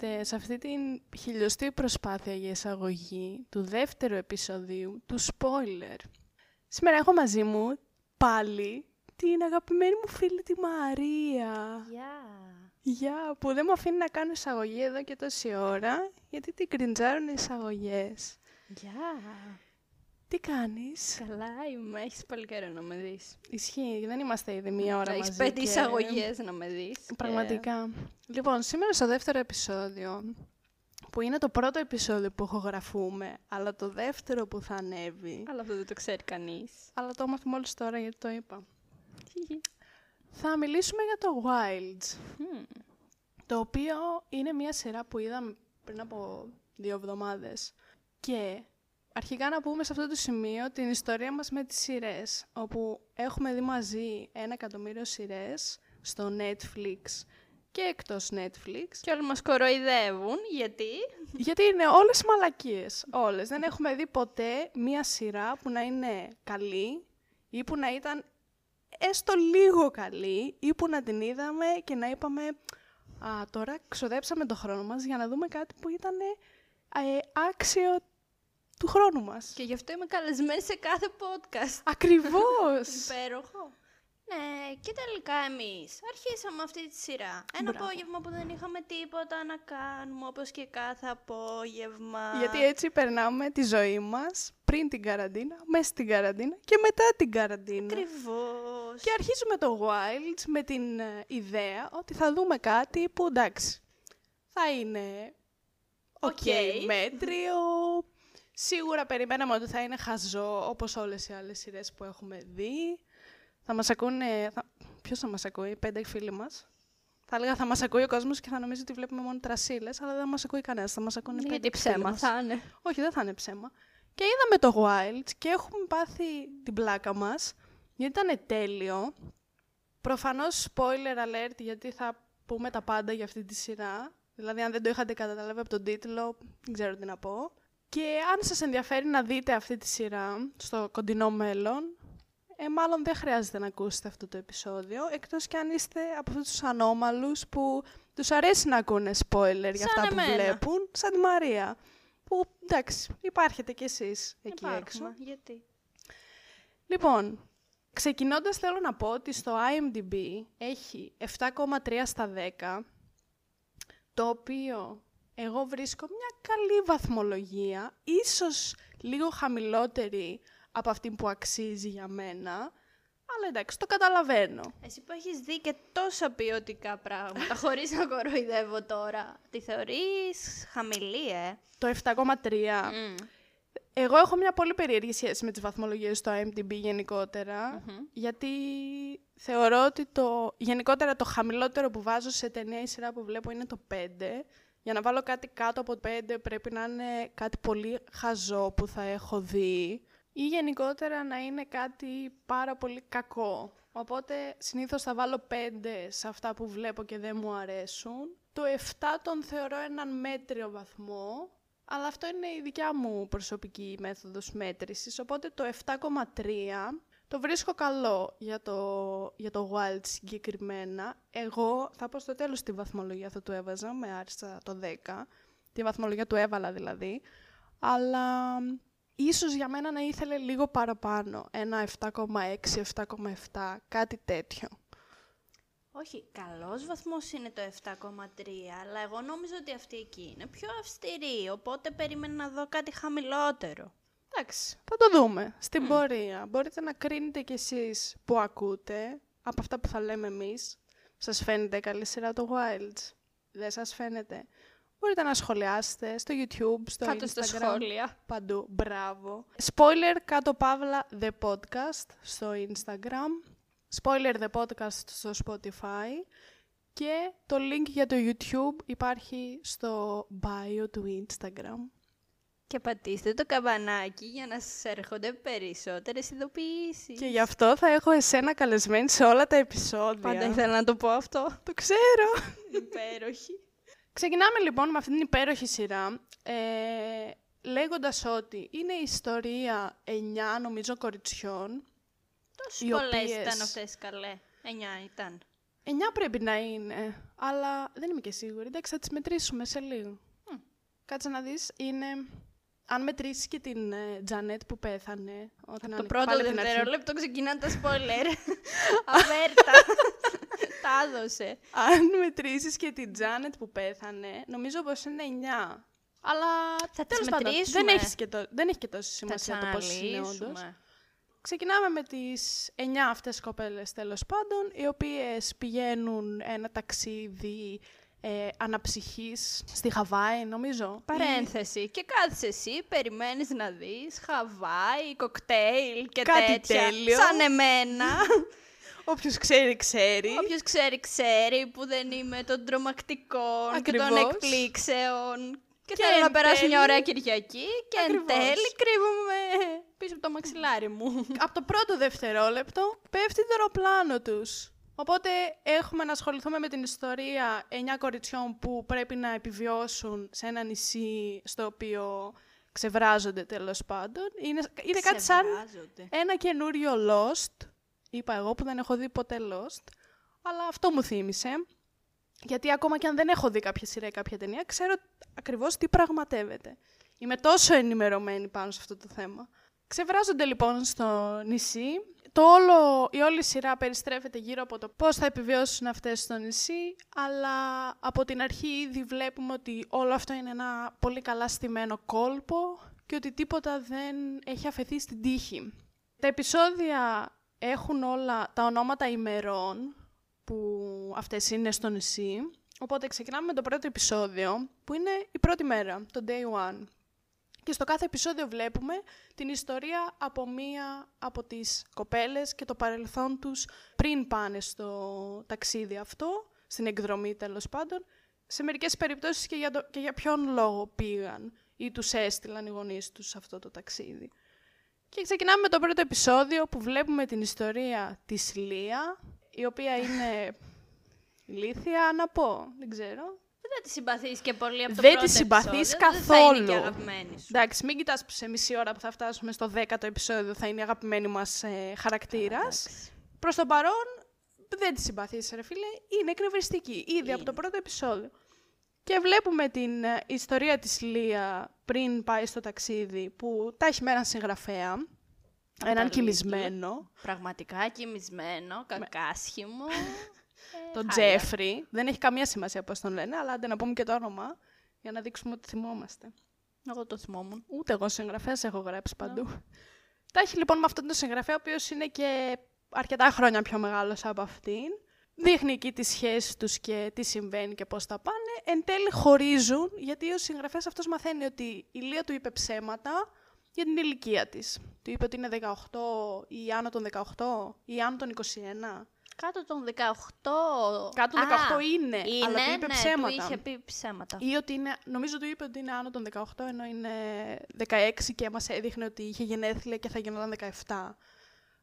Καλωσορίσατε σε αυτή την χιλιοστή προσπάθεια για εισαγωγή του δεύτερου επεισοδίου του Spoiler. Σήμερα έχω μαζί μου πάλι την αγαπημένη μου φίλη τη Μαρία. Γεια. Γεια, που δεν μου αφήνει να κάνω εισαγωγή εδώ και τόση ώρα, γιατί την κριντζάρουν οι εισαγωγές. Γεια. Τι κάνεις; Καλά είμαι. Έχεις πολύ καιρό να με δεις. Ισχύει, δεν είμαστε ήδη μία ώρα Έχεις μαζί. πέντε και- εισαγωγές να με δεις. Πραγματικά. Λοιπόν, σήμερα στο δεύτερο επεισόδιο, που είναι το πρώτο επεισόδιο που ηχογραφούμε, αλλά το δεύτερο που θα ανέβει, Και- Αλλά αυτό δεν το ξέρει κανείς. αλλά το έμαθα μόλις τώρα γιατί το είπα. θα μιλήσουμε για το Wilds, Μμμ. το οποίο είναι μια σειρά που είδαμε πριν από δύο εβδομάδες. Και αρχικά να πούμε σε αυτό το σημείο την ιστορία μας με τις σειρές, όπου έχουμε δει μαζί ένα εκατομμύριο σειρές στο Netflix και εκτός Netflix. Και όλοι μας κοροϊδεύουν, γιατί... Γιατί είναι όλες μαλακίες, όλες. Δεν έχουμε δει ποτέ μία σειρά που να είναι καλή ή που να ήταν έστω λίγο καλή ή που να την είδαμε και να είπαμε «Α, τώρα ξοδέψαμε το χρόνο μας για να δούμε κάτι που ήταν ε, άξιο του χρόνου μας». Και γι' αυτό είμαι καλεσμένη σε κάθε podcast. Ακριβώς! Υπέροχο. Ναι, και τελικά εμείς αρχίσαμε αυτή τη σειρά. Ένα Μπράβο. απόγευμα που δεν είχαμε τίποτα να κάνουμε, όπως και κάθε απόγευμα. Γιατί έτσι περνάμε τη ζωή μας πριν την καραντίνα, μέσα στην καραντίνα και μετά την καραντίνα. Ακριβώς. Και αρχίζουμε το Wilds με την ε, ιδέα ότι θα δούμε κάτι που εντάξει, θα είναι οκ, Οκ. μέτριο. Σίγουρα περιμέναμε ότι θα είναι χαζό, όπως όλες οι άλλες σειρές που έχουμε δει. Θα μας ακούνε... Θα... Ποιος θα μας ακούει, πέντε φίλοι μας. Θα έλεγα θα μας ακούει ο κόσμος και θα νομίζει ότι βλέπουμε μόνο τρασίλες, αλλά δεν μας ακούει κανένας. Θα μας ακούνε πέντε Γιατί φίλοι ψέμα μας. θα είναι. Όχι, δεν θα είναι ψέμα. Και είδαμε το Wilds και έχουμε πάθει την πλάκα μας, γιατί ήταν τέλειο. Προφανώς spoiler alert, γιατί θα πούμε τα πάντα για αυτή τη σειρά. Δηλαδή, αν δεν το είχατε καταλάβει από τον τίτλο, δεν ξέρω τι να πω. Και αν σας ενδιαφέρει να δείτε αυτή τη σειρά στο κοντινό μέλλον, ε, μάλλον δεν χρειάζεται να ακούσετε αυτό το επεισόδιο, εκτός και αν είστε από αυτούς τους ανώμαλους που τους αρέσει να ακούνε spoiler για Σαν αυτά που εμένα. βλέπουν, σαν τη Μαρία. Που, εντάξει, υπάρχετε κι εσείς εκεί Υπάρχουμε. έξω. Γιατί; Λοιπόν, ξεκινώντας θέλω να πω ότι στο IMDb έχει 7,3 στα 10, το οποίο εγώ βρίσκω μια καλή βαθμολογία, ίσως λίγο χαμηλότερη από αυτή που αξίζει για μένα, αλλά εντάξει, το καταλαβαίνω. Εσύ που έχεις δει και τόσα ποιοτικά πράγματα, χωρίς να κοροϊδεύω τώρα, τη θεωρείς χαμηλή, ε; Το 7,3. Μμ. Εγώ έχω μια πολύ περίεργη σχέση με τις βαθμολογίες στο IMDb γενικότερα, γιατί θεωρώ ότι το, γενικότερα το χαμηλότερο που βάζω σε ταινία ή σειρά που βλέπω είναι το 5. Για να βάλω κάτι κάτω από το 5 πρέπει να είναι κάτι πολύ χαζό που θα έχω δει ή γενικότερα να είναι κάτι πάρα πολύ κακό. Οπότε συνήθως θα βάλω 5 σε αυτά που βλέπω και δεν μου αρέσουν. Το 7 τον θεωρώ έναν μέτριο βαθμό, αλλά αυτό είναι η δικιά μου προσωπική μέθοδος μέτρησης, οπότε το 7,3 το βρίσκω καλό για το, για το Wild συγκεκριμένα. Εγώ θα πω στο τέλος τη βαθμολογία θα του έβαζα, με άριστα το 10, τη βαθμολογία του έβαλα δηλαδή, αλλά ίσως για μένα να ήθελε λίγο παραπάνω, ένα 7,6, 7,7, κάτι τέτοιο. Όχι, καλός βαθμός είναι το 7,3, αλλά εγώ νόμιζα ότι αυτή εκεί είναι πιο αυστηρή, οπότε περίμενα να δω κάτι χαμηλότερο. Εντάξει, θα το δούμε στην πορεία. Μπορείτε να κρίνετε κι εσείς που ακούτε από αυτά που θα λέμε εμείς. Σας φαίνεται καλή σειρά το Wilds; Δεν σας φαίνεται; Μπορείτε να σχολιάσετε στο YouTube, στο Κάτω Instagram. στα σχόλια. Παντού. Μπράβο. Spoiler κάτω παύλα The Podcast στο Instagram. Spoiler The Podcast στο Spotify. Και το link για το YouTube υπάρχει στο bio του Instagram. Και πατήστε το καμπανάκι για να σας έρχονται περισσότερες ειδοποιήσεις. Και γι' αυτό θα έχω εσένα καλεσμένη σε όλα τα επεισόδια. Πάντα ήθελα να το πω αυτό. Το ξέρω. Υπέροχη. Ξεκινάμε λοιπόν με αυτήν την υπέροχη σειρά, ε, λέγοντας ότι είναι η ιστορία 9 νομίζω κοριτσιών. Τόσες Οι πολλές οποίες- ήταν αυτές καλέ. Εννιά ήταν. 9 9 πρέπει να είναι, αλλά δεν είμαι και σίγουρη. Εντάξει, θα τις μετρήσουμε σε λίγο. Κάτσε να δεις, είναι... Αν μετρήσεις και την ε, Τζανέτ που πέθανε. Όταν Το ανε- πρώτο πάλι την αρχή. δευτερόλεπτο ξεκινάνε τα spoiler. Αβέρτα. Τα έδωσε. Αν μετρήσεις και την Τζάνετ που πέθανε, νομίζω πως είναι 9. Αλλά Θα τις τέλος πάντων, μετρήσουμε. δεν έχεις, και το, δεν έχει και τόση Θα σημασία το πώς είναι όντως. ξαναλύσουμε. Ξεκινάμε με τις 9 αυτές κοπέλες τέλος πάντων, οι οποίες πηγαίνουν ένα ταξίδι ε, αναψυχής στη Χαβάη, νομίζω. Παρένθεση. Και κάθεσαι εσύ, περιμένεις να δεις Χαβάη, κοκτέιλ και Κάτι τέτοια. τέλειο. Σαν εμένα. Όποιος ξέρει, ξέρει. Όποιος ξέρει, ξέρει που δεν είμαι των τρομακτικών και των Ακριβώς. εκπλήξεων. Και, Και θέλω εν να περάσω τέλει- μια ωραία Κυριακή και εν Ακριβώς. τέλει κρύβομαι πίσω από το μαξιλάρι μου. από το πρώτο δευτερόλεπτο πέφτει το αεροπλάνο τους. Οπότε έχουμε να ασχοληθούμε με την ιστορία 9 κοριτσιών που πρέπει να επιβιώσουν σε ένα νησί στο οποίο ξεβράζονται τέλος πάντων. Είναι, είναι κάτι σαν Ξεβράζονται. ένα καινούριο Lost, είπα εγώ που δεν έχω δει ποτέ Lost, αλλά αυτό μου θύμισε. Γιατί ακόμα και αν δεν έχω δει κάποια σειρά ή κάποια ταινία, ξέρω ακριβώς τι πραγματεύεται. Είμαι τόσο ενημερωμένη πάνω σε αυτό το θέμα. Ξεβράζονται λοιπόν στο νησί. Το όλο, η όλη σειρά περιστρέφεται γύρω από το πώς θα επιβιώσουν αυτές στο νησί, αλλά από την αρχή ήδη βλέπουμε ότι όλο αυτό είναι ένα πολύ καλά στημένο κόλπο και ότι τίποτα δεν έχει αφαιθεί στην τύχη. Τα επεισόδια έχουν όλα τα ονόματα ημερών που αυτές είναι στο νησί. Οπότε ξεκινάμε με το πρώτο επεισόδιο, που είναι η πρώτη μέρα, το day one. Και στο κάθε επεισόδιο βλέπουμε την ιστορία από μία από τις κοπέλες και το παρελθόν τους πριν πάνε στο ταξίδι αυτό, στην εκδρομή τέλος πάντων, σε μερικές περιπτώσεις και για, το, και για ποιον λόγο πήγαν ή τους έστειλαν οι γονείς τους σε αυτό το ταξίδι. Και ξεκινάμε με το πρώτο επεισόδιο που βλέπουμε την ιστορία της Λία, η οποία είναι ηλίθια να πω, δεν ξέρω. Δεν τη συμπαθείς και πολύ από το Δεν πρώτο τη συμπαθείς επεισόδιο, Δεν θα είναι καθόλου. και αγαπημένη σου. Εντάξει, μην κοιτάς που σε μισή ώρα που θα φτάσουμε στο δέκατο επεισόδιο θα είναι η αγαπημένη μας ε, χαρακτήρας. Εντάξει. Προς το παρόν δεν τη συμπαθείς ρε φίλε, είναι εκνευριστική ήδη από το Είναι. πρώτο επεισόδιο. Και βλέπουμε την ε, ιστορία της Λία πριν πάει στο ταξίδι που τα έχει με έναν συγγραφέα, έναν Καταλήγει. κοιμισμένο, Πραγματικά κοιμισμένο, κακάσχημο. ε, τον χάλια. Τζέφρι. Δεν έχει καμία σημασία πώς τον λένε, αλλά άντε να πούμε και το όνομα για να δείξουμε ότι θυμόμαστε. Εγώ το θυμόμουν. Ούτε εγώ συγγραφέας έχω γράψει παντού. Τα έχει λοιπόν με αυτόν τον συγγραφέα, ο οποίος είναι και αρκετά χρόνια πιο μεγάλος από αυτήν. Δείχνει εκεί τις σχέσεις τους και τι συμβαίνει και πώς τα πάνε. Εν τέλει χωρίζουν, γιατί ο συγγραφέας αυτός μαθαίνει ότι η Λία του είπε ψέματα για την ηλικία της. Του είπε ότι είναι 18 ή άνω των 18 ή άνω των 21. Κάτω των 18. Κάτω των Α, 18 είναι, αλλά του είπε ναι, ψέματα. Του είχε πει ψέματα. Ή ότι είναι, νομίζω του είπε ότι είναι άνω των 18, ενώ είναι 16 και μας έδειχνε ότι είχε γενέθλια και θα γινόταν 17.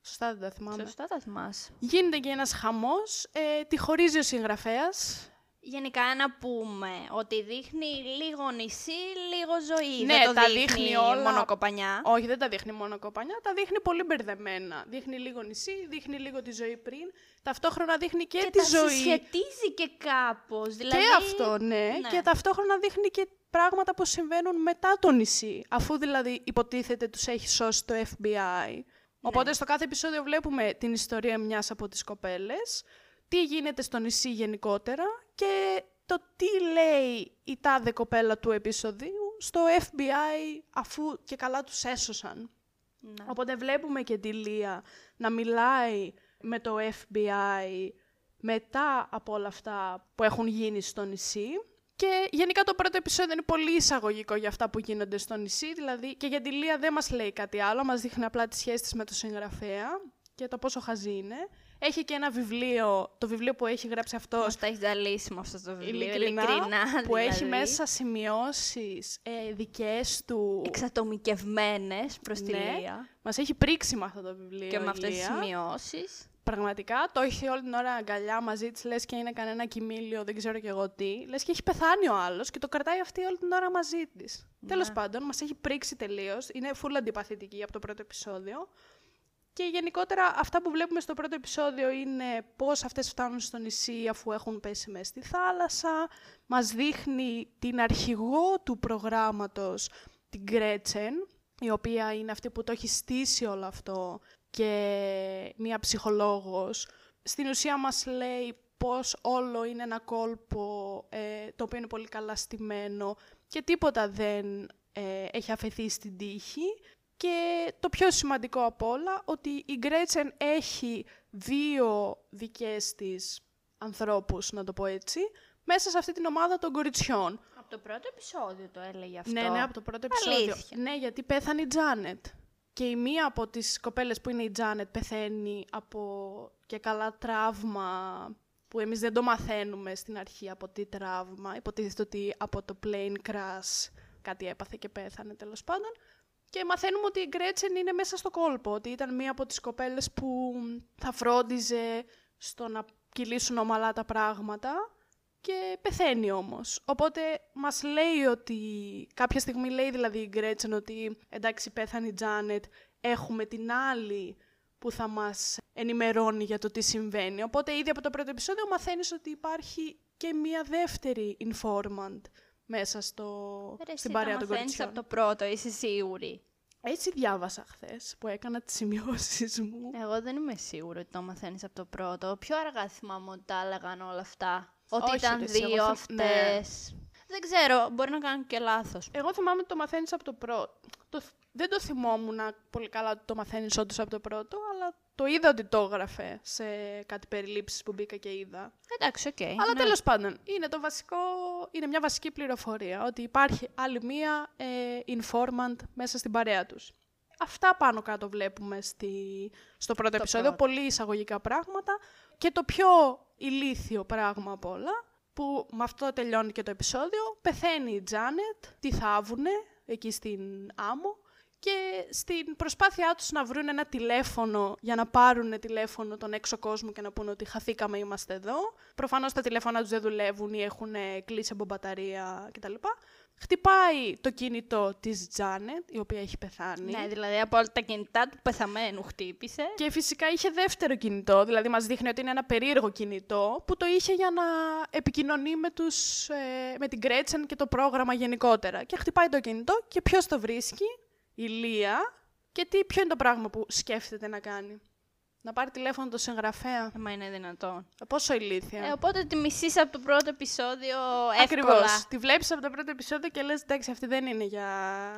Σωστά δεν τα θυμάμαι. Σωστά τα θυμάσαι. Γίνεται και ένας χαμός, ε, τη χωρίζει ο συγγραφέας. Γενικά να πούμε ότι δείχνει λίγο νησί, λίγο ζωή. Ναι, δεν το τα δείχνει, δείχνει όλα. μόνο κοπανιά. Όχι, δεν τα δείχνει μόνο κοπανιά, τα δείχνει πολύ μπερδεμένα. Δείχνει λίγο νησί, δείχνει λίγο τη ζωή πριν, ταυτόχρονα δείχνει και, Και τη τα ζωή. συσχετίζει και κάπως. Δηλαδή, Και αυτό, ναι. ναι. Και ταυτόχρονα δείχνει και πράγματα που συμβαίνουν μετά το νησί. Αφού δηλαδή υποτίθεται τους έχει σώσει το FBI. Οπότε στο κάθε επεισόδιο βλέπουμε την ιστορία μιας από τις κοπέλες, τι γίνεται στο νησί γενικότερα και το τι λέει η τάδε κοπέλα του επεισοδίου στο FBI αφού και καλά τους έσωσαν. Ναι. Οπότε βλέπουμε και τη Λία να μιλάει με το FBI μετά από όλα αυτά που έχουν γίνει στο νησί. Και γενικά το πρώτο επεισόδιο είναι πολύ εισαγωγικό για αυτά που γίνονται στο νησί. Δηλαδή και για τη Λία δεν μας λέει κάτι άλλο, μας δείχνει απλά τη σχέση της με τον συγγραφέα και το πόσο χαζή είναι. Έχει και ένα βιβλίο, το βιβλίο που έχει γράψει αυτός, Μας τα έχει ζαλίσει με αυτό το βιβλίο. ειλικρινά, Ειλικρινά, που έχει δηλαδή. μέσα σημειώσεις ε, δικές του. Εξατομικευμένες προς τη Ναι. Λία. Μας έχει πρίξει με αυτό το βιβλίο Και η με αυτές τις Λία. σημειώσεις. Πραγματικά το έχει όλη την ώρα αγκαλιά μαζί της, λες και είναι κανένα κοιμήλιο, δεν ξέρω και εγώ τι. Λες και έχει πεθάνει ο άλλος και το κρατάει αυτή όλη την ώρα μαζί της. Ναι. Τέλος πάντων, μας έχει πρίξει τελείως. Είναι full αντιπαθητική από το πρώτο επεισόδιο. Και γενικότερα αυτά που βλέπουμε στο πρώτο επεισόδιο είναι πώς αυτές φτάνουν στο νησί αφού έχουν πέσει μέσα στη θάλασσα. Μας δείχνει την αρχηγό του προγράμματος, την Γκρέτσεν, η οποία είναι αυτή που το έχει στήσει όλο αυτό και μία ψυχολόγος. Στην ουσία μας λέει πως όλο είναι ένα κόλπο ε, το οποίο είναι πολύ καλά στημένο και τίποτα δεν ε, έχει αφαιθεί στην τύχη. Και το πιο σημαντικό απ' όλα, ότι η Γκρέτσεν έχει δύο δικές της ανθρώπους, να το πω έτσι, μέσα σε αυτή την ομάδα των κοριτσιών. Από το πρώτο επεισόδιο το έλεγε αυτό. Ναι, ναι, από το πρώτο επεισόδιο. Αλήθεια. Ναι, γιατί πέθανε η Τζάνετ. Και η μία από τις κοπέλες που είναι η Τζάνετ πεθαίνει από και καλά τραύμα που εμείς δεν το μαθαίνουμε στην αρχή από τι τραύμα. Υποτίθεται ότι από το plane crash κάτι έπαθε και πέθανε τέλος πάντων. Και μαθαίνουμε ότι η Γκρέτσεν είναι μέσα στο κόλπο, ότι ήταν μία από τις κοπέλες που θα φρόντιζε στο να κυλήσουν ομαλά τα πράγματα και πεθαίνει όμως. Οπότε μας λέει ότι, κάποια στιγμή λέει δηλαδή η Γκρέτσεν ότι εντάξει πέθανε η Τζάνετ, έχουμε την άλλη που θα μας ενημερώνει για το τι συμβαίνει. Οπότε ήδη από το πρώτο επεισόδιο μαθαίνεις ότι υπάρχει και μία δεύτερη informant μέσα στο, Ρε, εσύ στην το παρέα των μαθαίνεις κοριτσιών. από το πρώτο, είσαι σίγουρη. Έτσι διάβασα χθες που έκανα τις σημειώσεις μου. Εγώ δεν είμαι σίγουρη ότι το μαθαίνεις από το πρώτο. Πιο αργά θυμάμαι ότι τα έλεγαν όλα αυτά. Ότι Όχι, ήταν ρε, εσύ, εγώ δύο θυ- ναι. αυτές. Δεν ξέρω, μπορεί να κάνω και λάθος. Εγώ θυμάμαι ότι το μαθαίνεις από το πρώτο. Το, δεν το θυμόμουν πολύ καλά ότι το μαθαίνεις όντως από το πρώτο, αλλά το είδα ότι το έγραφε σε κάτι περιλήψεις που μπήκα και είδα. Εντάξει, οκ. Αλλά ναι. τέλος πάντων, είναι, το βασικό, είναι μια βασική πληροφορία, ότι υπάρχει άλλη μία ε, informant μέσα στην παρέα τους. Αυτά πάνω κάτω βλέπουμε στη, στο πρώτο Το επεισόδιο, πρώτο. πολύ εισαγωγικά πράγματα. Και το πιο ηλίθιο πράγμα απ' όλα, που με αυτό τελειώνει και το επεισόδιο, πεθαίνει η Τζάνετ, τη θάβουνε εκεί στην άμμο και στην προσπάθειά τους να βρουν ένα τηλέφωνο για να πάρουν τηλέφωνο τον έξω κόσμο και να πούνε ότι χαθήκαμε, είμαστε εδώ. Προφανώς τα τηλέφωνα τους δεν δουλεύουν ή έχουν ε, κλείσει από μπαταρία κτλ. Χτυπάει το κινητό της Τζάνετ, η οποία έχει πεθάνει. Ναι, δηλαδή από όλα τα κινητά του πεθαμένου χτύπησε. Και φυσικά είχε δεύτερο κινητό, δηλαδή μας δείχνει ότι είναι ένα περίεργο κινητό που το είχε για να επικοινωνεί με, τους, ε, με την Gretchen και το πρόγραμμα γενικότερα. Και χτυπάει το κινητό και ποιος το βρίσκει, η Λία. Και τι, ποιο είναι το πράγμα που σκέφτεται να κάνει; Να πάρει τηλέφωνο το συγγραφέα; Άμα είναι δυνατόν. Πόσο ηλίθια. Ε, οπότε τη μισείς από το πρώτο επεισόδιο εύκολα. Ακριβώς. Τη βλέπεις από το πρώτο επεισόδιο και λες, εντάξει, αυτή δεν είναι για...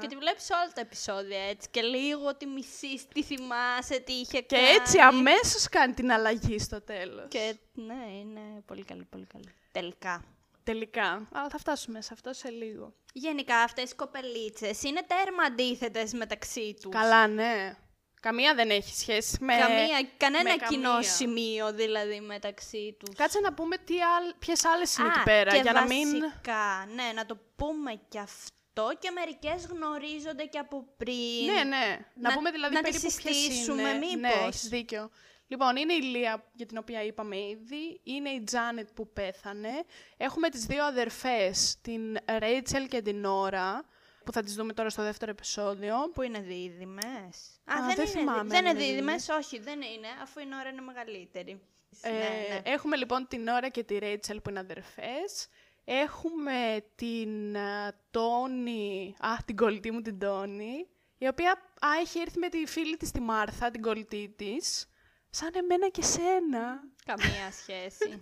Και τη βλέπεις όλα τα επεισόδια έτσι. Και λίγο τη μισείς, τι θυμάσαι, τι είχε Και κάνει. έτσι αμέσως κάνει την αλλαγή στο τέλος. Και ναι, είναι πολύ καλή, πολύ καλή. Τελικά. Τελικά. Αλλά θα φτάσουμε σε αυτό σε λίγο. Γενικά αυτές οι κοπελίτσες είναι τέρμα αντίθετες μεταξύ τους. Καλά, ναι. Καμία δεν έχει σχέση με... Καμία, κανένα με κοινό καμία. σημείο δηλαδή μεταξύ τους. Κάτσε να πούμε τι άλλ... ποιες άλλες είναι Α, εκεί πέρα, και για να μην... βασικά, ναι, να το πούμε και αυτό και μερικές γνωρίζονται και από πριν. Ναι, ναι. Να, Να- πούμε δηλαδή να τις περίπου ποιες συστήσουμε, είναι. μήπως. Ναι, έχεις δίκιο. Λοιπόν, είναι η Λία, για την οποία είπαμε ήδη. Είναι η Τζάνετ που πέθανε. Έχουμε τις δύο αδερφές, την Ρέιτσελ και την Νόρα, που θα τις δούμε τώρα στο δεύτερο επεισόδιο. Που είναι δίδυμες; Α, Α, δεν, δεν είναι, θυμάμαι δεν αν είναι είναι δίδυμες, όχι, δεν είναι, αφού η ώρα είναι μεγαλύτερη. Ε, ναι, ναι. Έχουμε λοιπόν την Νόρα και τη Ρέιτσελ που είναι αδερφές. Έχουμε την α, Τόνι, α, την κολλητή μου την Τόνι, η οποία α, έχει έρθει με τη φίλη της τη Μάρθα, την κολλητή της, σαν εμένα και σένα. Καμία σχέση.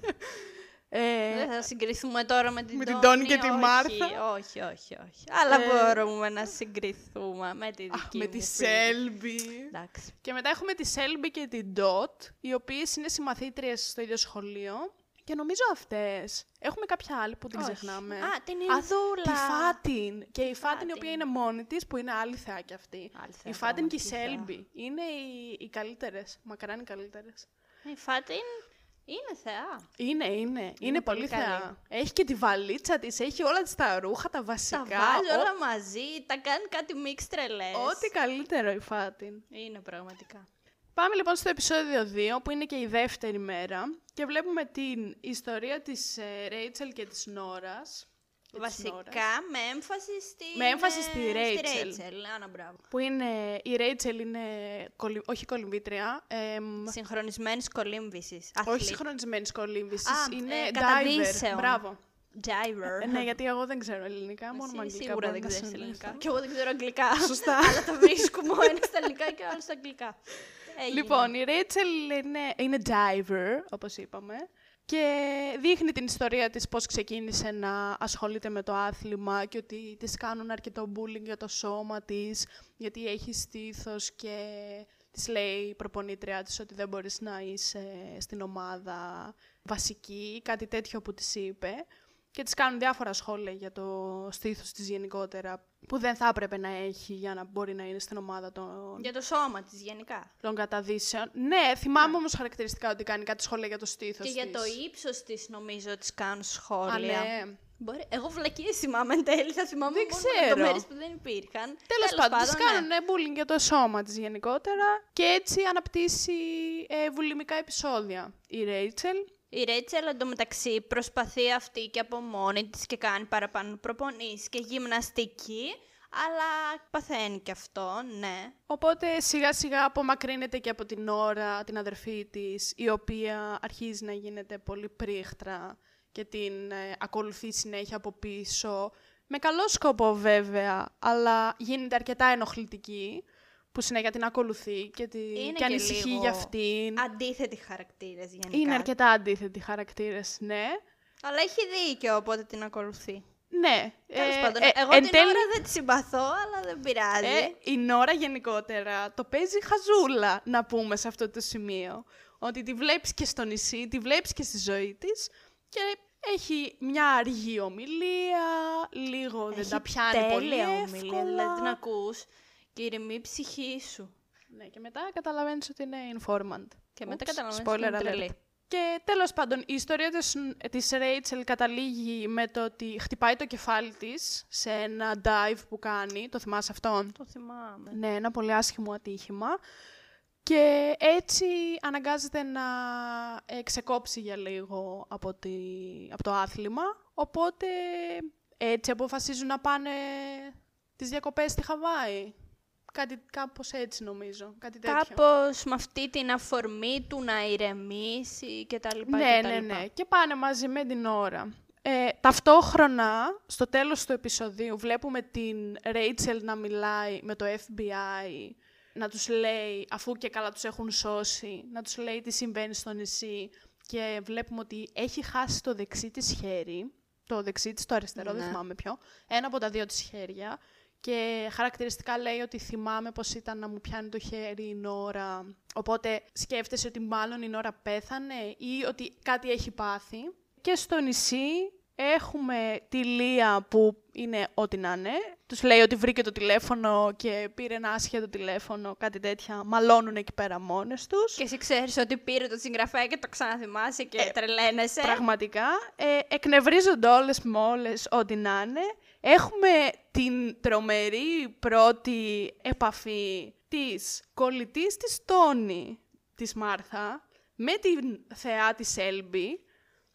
Ε, δεν θα συγκριθούμε τώρα με την με την Τόνι Τόνι και τη όχι, Μάρθα. Όχι, όχι, όχι. Αλλά Ε, μπορούμε να συγκριθούμε με τη δική αχ, με μου τη φίλη. Σέλμπι. Εντάξει. Και μετά έχουμε τη Σέλμπι και την Ντότ, οι οποίες είναι συμμαθήτριες στο ίδιο σχολείο. Και νομίζω αυτές. Έχουμε κάποια άλλη που την Όχι. ξεχνάμε. Α, την Α, Ινδούλα. Τη Φάτιν. Και η Φάτιν η οποία Φάτιν. είναι μόνη της, που είναι άλλη θεά κι αυτή. Άλλη θεά, η Φάτιν και η πραγματική θεά. Σέλμπι. Είναι οι, οι καλύτερες. Μακράν οι καλύτερες. Η Φάτιν είναι θεά. Είναι, είναι. Είναι, πολύ, πολύ θεά. καλή. Έχει και τη βαλίτσα της, έχει όλα της τα ρούχα, τα Τα βασικά. βάζει ό- όλα μαζί, τα κάνει κάτι μίξ τρελές. Ό,τι καλύτερο η Φάτιν. Είναι πραγματικά. Πάμε λοιπόν στο επεισόδιο 2, που είναι και η δεύτερη μέρα, και βλέπουμε την ιστορία της Ρέιτσελ και της Νόρας. και της Νόρας. Βασικά με έμφαση στη. Με έμφαση στη Rachel. Στη Rachel. Άνα, μπράβο. Που είναι, η Ρέιτσελ είναι, κολυ- όχι κολυμβήτρια, εμ, Συγχρονισμένης κολύμβησης. όχι συγχρονισμένης κολύμβησης, Α, είναι ε, diver. καταδύσεων. Μπράβο. Jiver. Ε, ναι, γιατί εγώ δεν ξέρω ελληνικά, μόνο με Εσύ αγγλικά σίγουρα μπορώ δεν να ξέρεις συνεννοηθώ. ελληνικά. Και εγώ δεν ξέρω αγγλικά. Σωστά. Αλλά τα βρίσκουμε ο ένας στα ελληνικά και ο άλλος στα αγγλικά. Έγινε. Λοιπόν, η Ρέιτσελ είναι, είναι diver, όπως είπαμε, και δείχνει την ιστορία της πώς ξεκίνησε να ασχολείται με το άθλημα και ότι της κάνουν αρκετό bullying για το σώμα της, γιατί έχει στήθος και της λέει η προπονήτριά της ότι δεν μπορείς να είσαι στην ομάδα βασική, κάτι τέτοιο που της είπε. Και της κάνουν διάφορα σχόλια για το στήθος της γενικότερα, που δεν θα έπρεπε να έχει για να μπορεί να είναι στην ομάδα των Για το σώμα της γενικά. των καταδύσεων. Ναι, θυμάμαι όμως χαρακτηριστικά ότι κάνει κάτι σχόλια για το στήθος Και για το της. ύψος της νομίζω ότι κάνουν σχόλια. Α, ναι. Μπορεί... Εγώ βλακίε θυμάμαι εν τέλει, θα θυμάμαι Δεν μόνο ξέρω. λεπτομέρειες που δεν υπήρχαν. Τέλος πάντων, της ναι. κάνουν bullying για το σώμα της γενικότερα και έτσι αναπτύσσει ε, βουλημικά επεισόδια η Ρέιτσελ. Η Ρέιτσελ εντωμεταξύ προσπαθεί αυτή και από μόνη της και κάνει παραπάνω προπονήσεις και γυμναστική, αλλά παθαίνει και αυτό, ναι. Οπότε σιγά σιγά απομακρύνεται και από την ώρα την αδερφή της, η οποία αρχίζει να γίνεται πολύ πρίχτρα και την ε, ακολουθεί συνέχεια από πίσω. Με καλό σκοπό βέβαια, αλλά γίνεται αρκετά ενοχλητική, που συνέχεια την ακολουθεί και, τη... Είναι και και ανησυχεί λίγο για αυτήν. Αντίθετοι χαρακτήρες γενικά. Είναι αρκετά αντίθετοι χαρακτήρες, ναι. Αλλά έχει δίκιο, οπότε την ακολουθεί. Ναι. Τέλος ε, πάντων, ε, εγώ εν την τέλει, ώρα δεν τη συμπαθώ, αλλά δεν πειράζει. ε, η Νόρα γενικότερα το παίζει χαζούλα, να πούμε σε αυτό το σημείο. Ότι τη βλέπεις και στο νησί, τη βλέπεις και στη ζωή της και έχει μια αργή ομιλία, λίγο δεν Έχει τα πιάνει πολύ τέλεια εύκολα. ομιλία, δηλαδή την ακούς και ηρεμεί η ψυχή σου. Ναι, και μετά καταλαβαίνεις ότι είναι informant. Και μετά Ούψ, καταλαβαίνεις spoiler ότι είναι alert. τρελή. Και τέλος πάντων, η ιστορία της, της Rachel καταλήγει με το ότι χτυπάει το κεφάλι της σε ένα dive που κάνει. Το θυμάσαι αυτόν; Το θυμάμαι. Ναι, ένα πολύ άσχημο ατύχημα. Και έτσι αναγκάζεται να ε, ξεκόψει για λίγο από, τη, από το άθλημα. Οπότε έτσι αποφασίζουν να πάνε τις διακοπές στη Χαβάη. Κάτι κάπως έτσι νομίζω. Κάτι τέτοιο. Κάπως με αυτή την αφορμή του να ηρεμήσει και τα λοιπά Ναι, και τα ναι, λοιπά. ναι. Και πάνε μαζί με την ώρα. Ε, ταυτόχρονα, στο τέλος του επεισοδίου, βλέπουμε την Rachel να μιλάει με το FBI, να τους λέει, αφού και καλά τους έχουν σώσει, να τους λέει τι συμβαίνει στο νησί και βλέπουμε ότι έχει χάσει το δεξί της χέρι, το δεξί της, το αριστερό, δεν Ναι. θυμάμαι ποιο, ένα από τα δύο της χέρια και χαρακτηριστικά λέει ότι θυμάμαι πως ήταν να μου πιάνει το χέρι η Νόρα. Οπότε σκέφτεσαι ότι μάλλον η Νόρα πέθανε ή ότι κάτι έχει πάθει. Και στο νησί έχουμε τη Λία που είναι ό,τι να είναι. Τους λέει ότι βρήκε το τηλέφωνο και πήρε ένα άσχετο τηλέφωνο, κάτι τέτοια. Μαλώνουν εκεί πέρα μόνες τους. Και εσύ ξέρεις ότι πήρε το συγγραφέα και το ξαναθυμάσαι και Ε, τρελαίνεσαι. Πραγματικά. Ε, εκνευρίζονται όλες με όλες ό,τι να είναι. Έχουμε την τρομερή πρώτη επαφή της κολλητής της Τόνη, της Μάρθα, με την θεά της Έλμπη,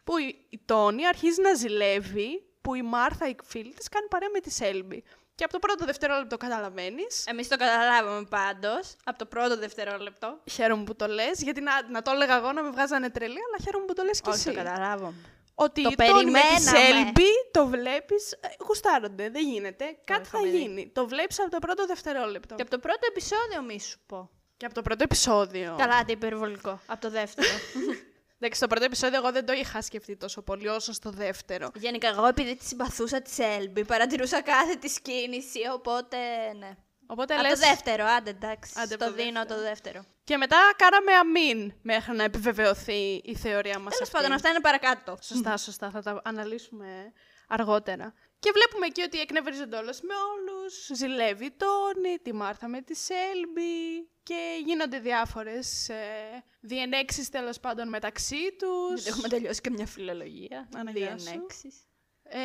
που η, η Τόνη αρχίζει να ζηλεύει, που η Μάρθα, η φίλη της, κάνει παρέα με τη Σέλμπη. Και από το πρώτο δευτερόλεπτο καταλαβαίνεις. Εμείς το καταλάβαμε πάντως, από το πρώτο δευτερόλεπτο. Χαίρομαι που το λες, γιατί να, να το έλεγα εγώ να με βγάζανε τρελή, αλλά χαίρομαι που το λες κι Όχι, εσύ. το καταλάβαμε. Ότι Το το Τόνι με τη περιμέναμε. Σέλμπι το βλέπεις, ε, γουστάρονται, δεν γίνεται. Κάτι θα είχαμε δει. γίνει. Το βλέπεις από το πρώτο δευτερόλεπτο. Και από το πρώτο επεισόδιο μη σου πω. Και από το πρώτο επεισόδιο. Καλά, τι υπερβολικό. Από το δεύτερο. Εντάξει, στο πρώτο επεισόδιο εγώ δεν το είχα σκεφτεί τόσο πολύ όσο στο δεύτερο. Γενικά, εγώ επειδή τη συμπαθούσα της Σέλμπι, παρατηρούσα κάθε τη κίνηση, οπότε ναι. Οπότε Από λες... το δεύτερο, άντε εντάξει. Άντε από το το δίνω δεύτερο. το δεύτερο. Και μετά κάναμε αμήν μέχρι να επιβεβαιωθεί η θεωρία μας Τέλος αυτή. πάντων, αυτά είναι παρακάτω. Σωστά, σωστά. Θα τα αναλύσουμε αργότερα. Και βλέπουμε εκεί ότι εκνευρίζονται όλες με όλους. Ζηλεύει η Τόνη, τη Μάρθα με τη Σέλμπι και γίνονται διάφορες ε, διενέξεις τέλος πάντων μεταξύ τους. Γιατί έχουμε τελειώσει και μια φιλολογία. Αναγιά σου. Διενέξεις. Ε,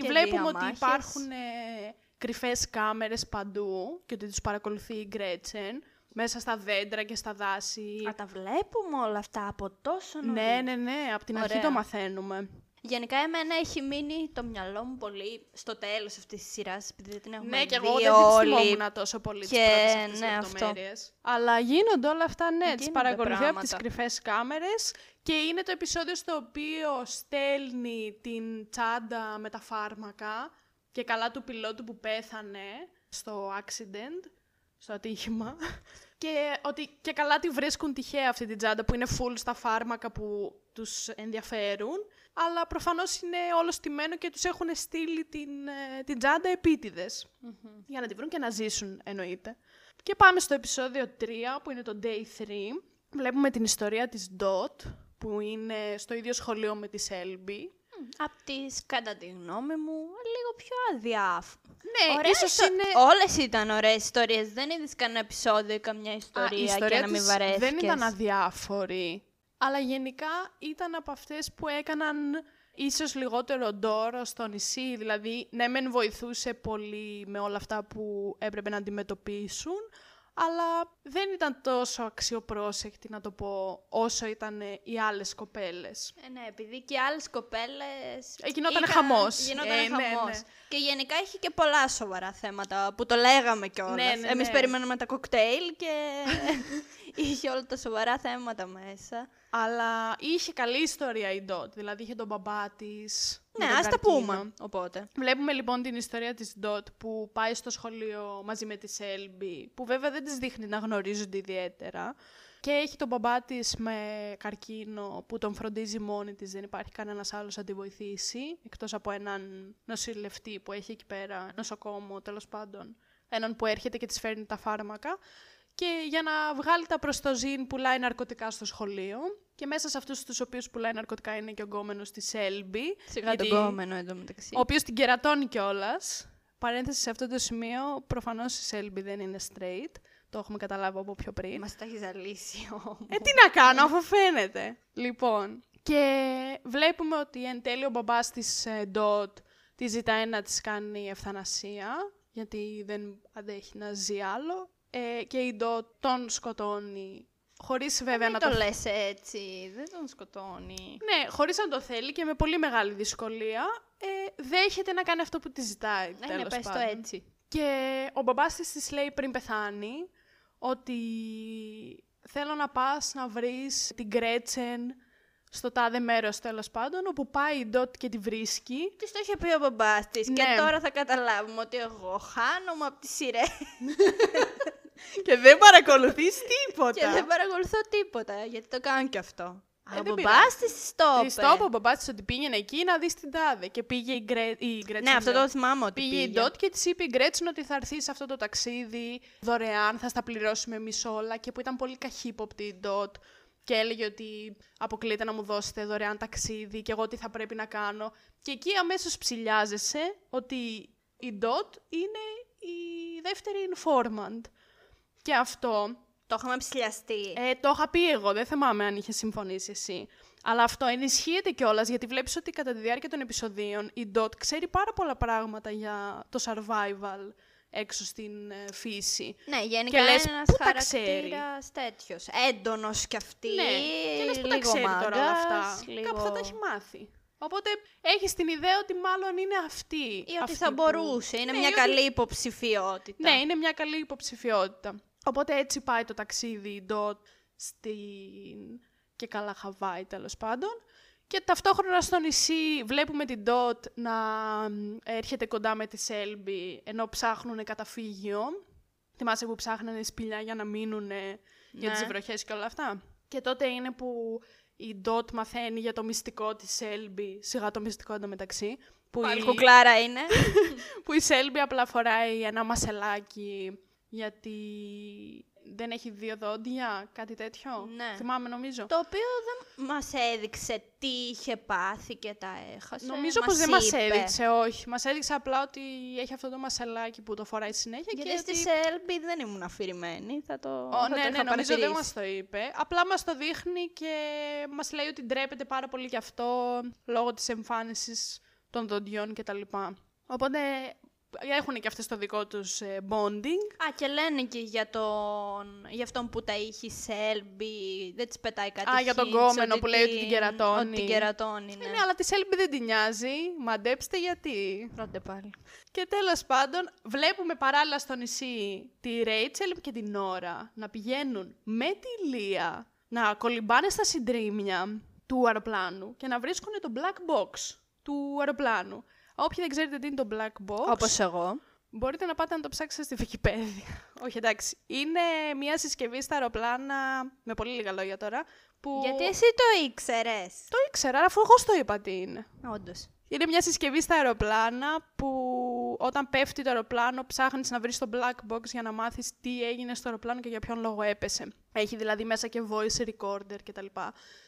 Και βλέπουμε ότι διαμάχες. υπάρχουν ε, κρυφές κάμερες παντού και ότι τους παρακολουθεί η Γκρέτσεν μέσα στα δέντρα και στα δάση. Α, τα βλέπουμε όλα αυτά από τόσο νωρίς. Ναι, ναι, ναι, από την αρχή Ωραία. το μαθαίνουμε. Γενικά, εμένα έχει μείνει το μυαλό μου πολύ στο τέλος αυτής της σειράς, επειδή δεν την έχουμε Ναι, δει και εγώ δεν όλοι. τη θυμόμουν τόσο πολύ τις Και, πρώτες αυτές ναι, αυτό. λεπτομέρειες. Αλλά γίνονται όλα αυτά, ναι, τις Γίνονται παρακολουθεί από τις πράγματα. κρυφές κάμερες και είναι το επεισόδιο στο οποίο στέλνει την τσάντα με τα φάρμακα και καλά του πιλότου που πέθανε στο accident, στο ατύχημα. Και ότι και καλά τη βρίσκουν τυχαία αυτή την τσάντα που είναι full στα φάρμακα που τους ενδιαφέρουν. Αλλά προφανώς είναι όλο στημένο και τους έχουν στείλει την, ε, την τσάντα επίτηδες. Για να τη βρουν και να ζήσουν εννοείται. Και πάμε στο επεισόδιο 3 που είναι το Day 3. Βλέπουμε την ιστορία της Dot που είναι στο ίδιο σχολείο με τη Selby. Απ' τις, κατά τη γνώμη μου, λίγο πιο αδιάφο. Ναι, ίσως είναι... Όλες ήταν ωραίες ιστορίες. Δεν είδες κανένα επεισόδιο ή καμιά Α, ιστορία, η ιστορία και να μην της βαρέθηκες. δεν ήταν αδιάφορη, αλλά γενικά ήταν από αυτές που έκαναν ίσως λιγότερο ντόρο στο νησί, δηλαδή ναι μεν βοηθούσε πολύ με όλα αυτά που έπρεπε να αντιμετωπίσουν, αλλά δεν ήταν τόσο αξιοπρόσεκτη να το πω όσο ήταν οι άλλες κοπέλες. Ε, ναι, επειδή και άλλες κοπέλες... Ε, γινότανε είχαν- χαμός. Γινότανε Ε, ναι, χαμός. ναι. Και γενικά είχε και πολλά σοβαρά θέματα που το λέγαμε κιόλας. Ναι, ναι, Εμείς ναι. περιμένουμε τα κοκτέιλ και είχε όλα τα σοβαρά θέματα μέσα. Αλλά είχε καλή ιστορία η Ντότ, δηλαδή είχε τον μπαμπά της. με Ναι, τον ας τα καρκίνο. πούμε, οπότε. Βλέπουμε λοιπόν την ιστορία της Ντότ που πάει στο σχολείο μαζί με τη Σέλμπι, που βέβαια δεν της δείχνει να γνωρίζονται ιδιαίτερα. Και έχει τον μπαμπά της με καρκίνο που τον φροντίζει μόνη της, δεν υπάρχει κανένας άλλος να τη βοηθήσει, εκτός από έναν νοσηλευτή που έχει εκεί πέρα, νοσοκόμο τέλος πάντων, έναν που έρχεται και της φέρνει τα φάρμακα. Και για να βγάλει τα προς το ζήν πουλάει ναρκωτικά στο σχολείο. Και μέσα σε αυτούς τους οποίους πουλάει ναρκωτικά είναι και ο γκόμενος της Σέλμπι. Σιγά γιατί- τον κόμενο εδώ μεταξύ. ο οποίος την κερατώνει κιόλας. Παρένθεση σε αυτό το σημείο, προφανώς η Σέλμπι δεν είναι straight. Το έχουμε καταλάβει από πιο πριν. Μας τα έχει ζαλίσει όμως. Ε, τι να κάνω, αφού φαίνεται. Λοιπόν, και βλέπουμε ότι εν τέλει ο μπαμπάς της ε, Ντότ τη ζητάει να της κάνει ευθανασία, γιατί δεν αντέχει να ζει άλλο. Ε, και η Ντότ τον σκοτώνει, χωρίς βέβαια να Μην το το λες έτσι, δεν τον σκοτώνει. Ναι, χωρίς να το θέλει και με πολύ μεγάλη δυσκολία, ε, δέχεται να κάνει αυτό που της ζητάει, Ναι, ναι, τέλος πες το πάντων. έτσι. Και ο μπαμπάς της της λέει πριν πεθάνει ότι θέλω να πας να βρεις την Γκρέτσεν στο τάδε μέρος τέλος πάντων, όπου πάει η Ντότ και τη βρίσκει. Της το είχε πει ο μπαμπάς της και Ναι. τώρα θα καταλάβουμε ότι εγώ χάνομαι από τις σειρές και δεν παρακολουθείς τίποτα. και δεν παρακολουθώ τίποτα, γιατί το κάνω και αυτό. Ε, ο δεν μπαμπάς της το είπε. Της το είπε ο μπαμπάς της ότι πήγαινε εκεί να δεις την τάδε και πήγε η, Γκρέ... η Γκρέτσεν. Ναι, αυτό λέω. το θυμάμαι ότι Πήγε η Ντότ και της είπε η Γκρέτσιν ότι θα έρθει σε αυτό το ταξίδι δωρεάν, θα στα πληρώσουμε εμείς όλα. Και που ήταν πολύ καχύποπτη η Ντότ και έλεγε ότι αποκλείεται να μου δώσετε δωρεάν ταξίδι και εγώ τι θα πρέπει να κάνω. Και εκεί αμέσως ψηλιάζεσαι ότι η Ντότ είναι η δεύτερη informant. Και αυτό Το είχαμε ψηλιαστεί. ε, το είχα πει εγώ, δεν θυμάμαι αν είχες συμφωνήσει εσύ. Αλλά αυτό ενισχύεται κιόλας γιατί βλέπεις ότι κατά τη διάρκεια των επεισοδίων η Dot ξέρει πάρα πολλά πράγματα για το survival έξω στην ε, φύση. Ναι, γενικά Και λες, είναι ένας πού τα ξέρεις; χαρακτήρας τέτοιος. Έντονος κι αυτή, ναι, και λες που τα λίγο ξέρει τώρα όλα μάγκας, αυτά. λίγο... Κάπου θα τα έχει μάθει. Οπότε έχεις την ιδέα ότι μάλλον είναι αυτή. Ή ότι αυτή θα που- μπορούσε, είναι Ναι, μια ή ότι- καλή υποψηφιότητα. Ναι, είναι μια καλή υποψηφιότητα. Οπότε έτσι πάει το ταξίδι η Dot στην... και καλά Χαβάη τέλος πάντων. Και ταυτόχρονα στο νησί βλέπουμε την Dot να μ, έρχεται κοντά με τη Σέλμπι ενώ ψάχνουν καταφύγιο. Θυμάσαι που ψάχνανε σπηλιά για να μείνουν για τις Ναι. βροχές και όλα αυτά; Και τότε είναι που η Dot μαθαίνει για το μυστικό της Σέλμπι, σιγά το μυστικό εντωμεταξύ. Που Πάλι η- κουκλάρα είναι. που η Σέλμπι απλά φοράει ένα μασελάκι γιατί δεν έχει δύο δόντια, κάτι τέτοιο; Ναι. Θυμάμαι νομίζω. το οποίο δεν μας έδειξε τι είχε πάθει και τα έχασε. Νομίζω πως δεν μας είπε. έδειξε, όχι. Μας έδειξε απλά ότι έχει αυτό το μασελάκι που το φοράει συνέχεια Γιατί και στη ότι... Σέλμπι δεν ήμουν αφηρημένη. Θα το, Ω, θα ναι, το ναι, είχα νομίζω δεν παρατηρήσει. μας το είπε. Απλά μας το δείχνει και μας λέει ότι ντρέπεται πάρα πολύ γι' αυτό λόγω της εμφάνισης των δοντιών κτλ. Οπότε έχουν και αυτές το δικό τους ε, bonding. Α, και λένε και για, τον... για αυτόν που τα είχε η Σέλμπι, δεν της πετάει κάτι Α, για τον hints, κόμενο που λέει ότι την κερατώνει. Ότι την κερατώνει, ναι. Ε, ναι, αλλά της Σέλμπι δεν την νοιάζει. Μαντέψτε γιατί. Πρώτε πάλι. Και τέλος πάντων, βλέπουμε παράλληλα στο νησί τη Ρέιτσελ και την Νόρα να πηγαίνουν με τη Λία να κολυμπάνε στα συντρίμια του αεροπλάνου και να βρίσκουν το black box του αεροπλάνου. Όποιοι δεν ξέρετε τι είναι το black box, Όπως εγώ. μπορείτε να πάτε να το ψάξετε στη Wikipedia. Όχι, εντάξει. Είναι μια συσκευή στα αεροπλάνα, με πολύ λίγα λόγια τώρα, που Γιατί εσύ το ήξερες; το ήξερα, αφού εγώ στο είπα τι είναι. Όντως. Είναι μια συσκευή στα αεροπλάνα που όταν πέφτει το αεροπλάνο ψάχνεις να βρεις το black box για να μάθεις τι έγινε στο αεροπλάνο και για ποιον λόγο έπεσε. Έχει δηλαδή μέσα και voice recorder κτλ.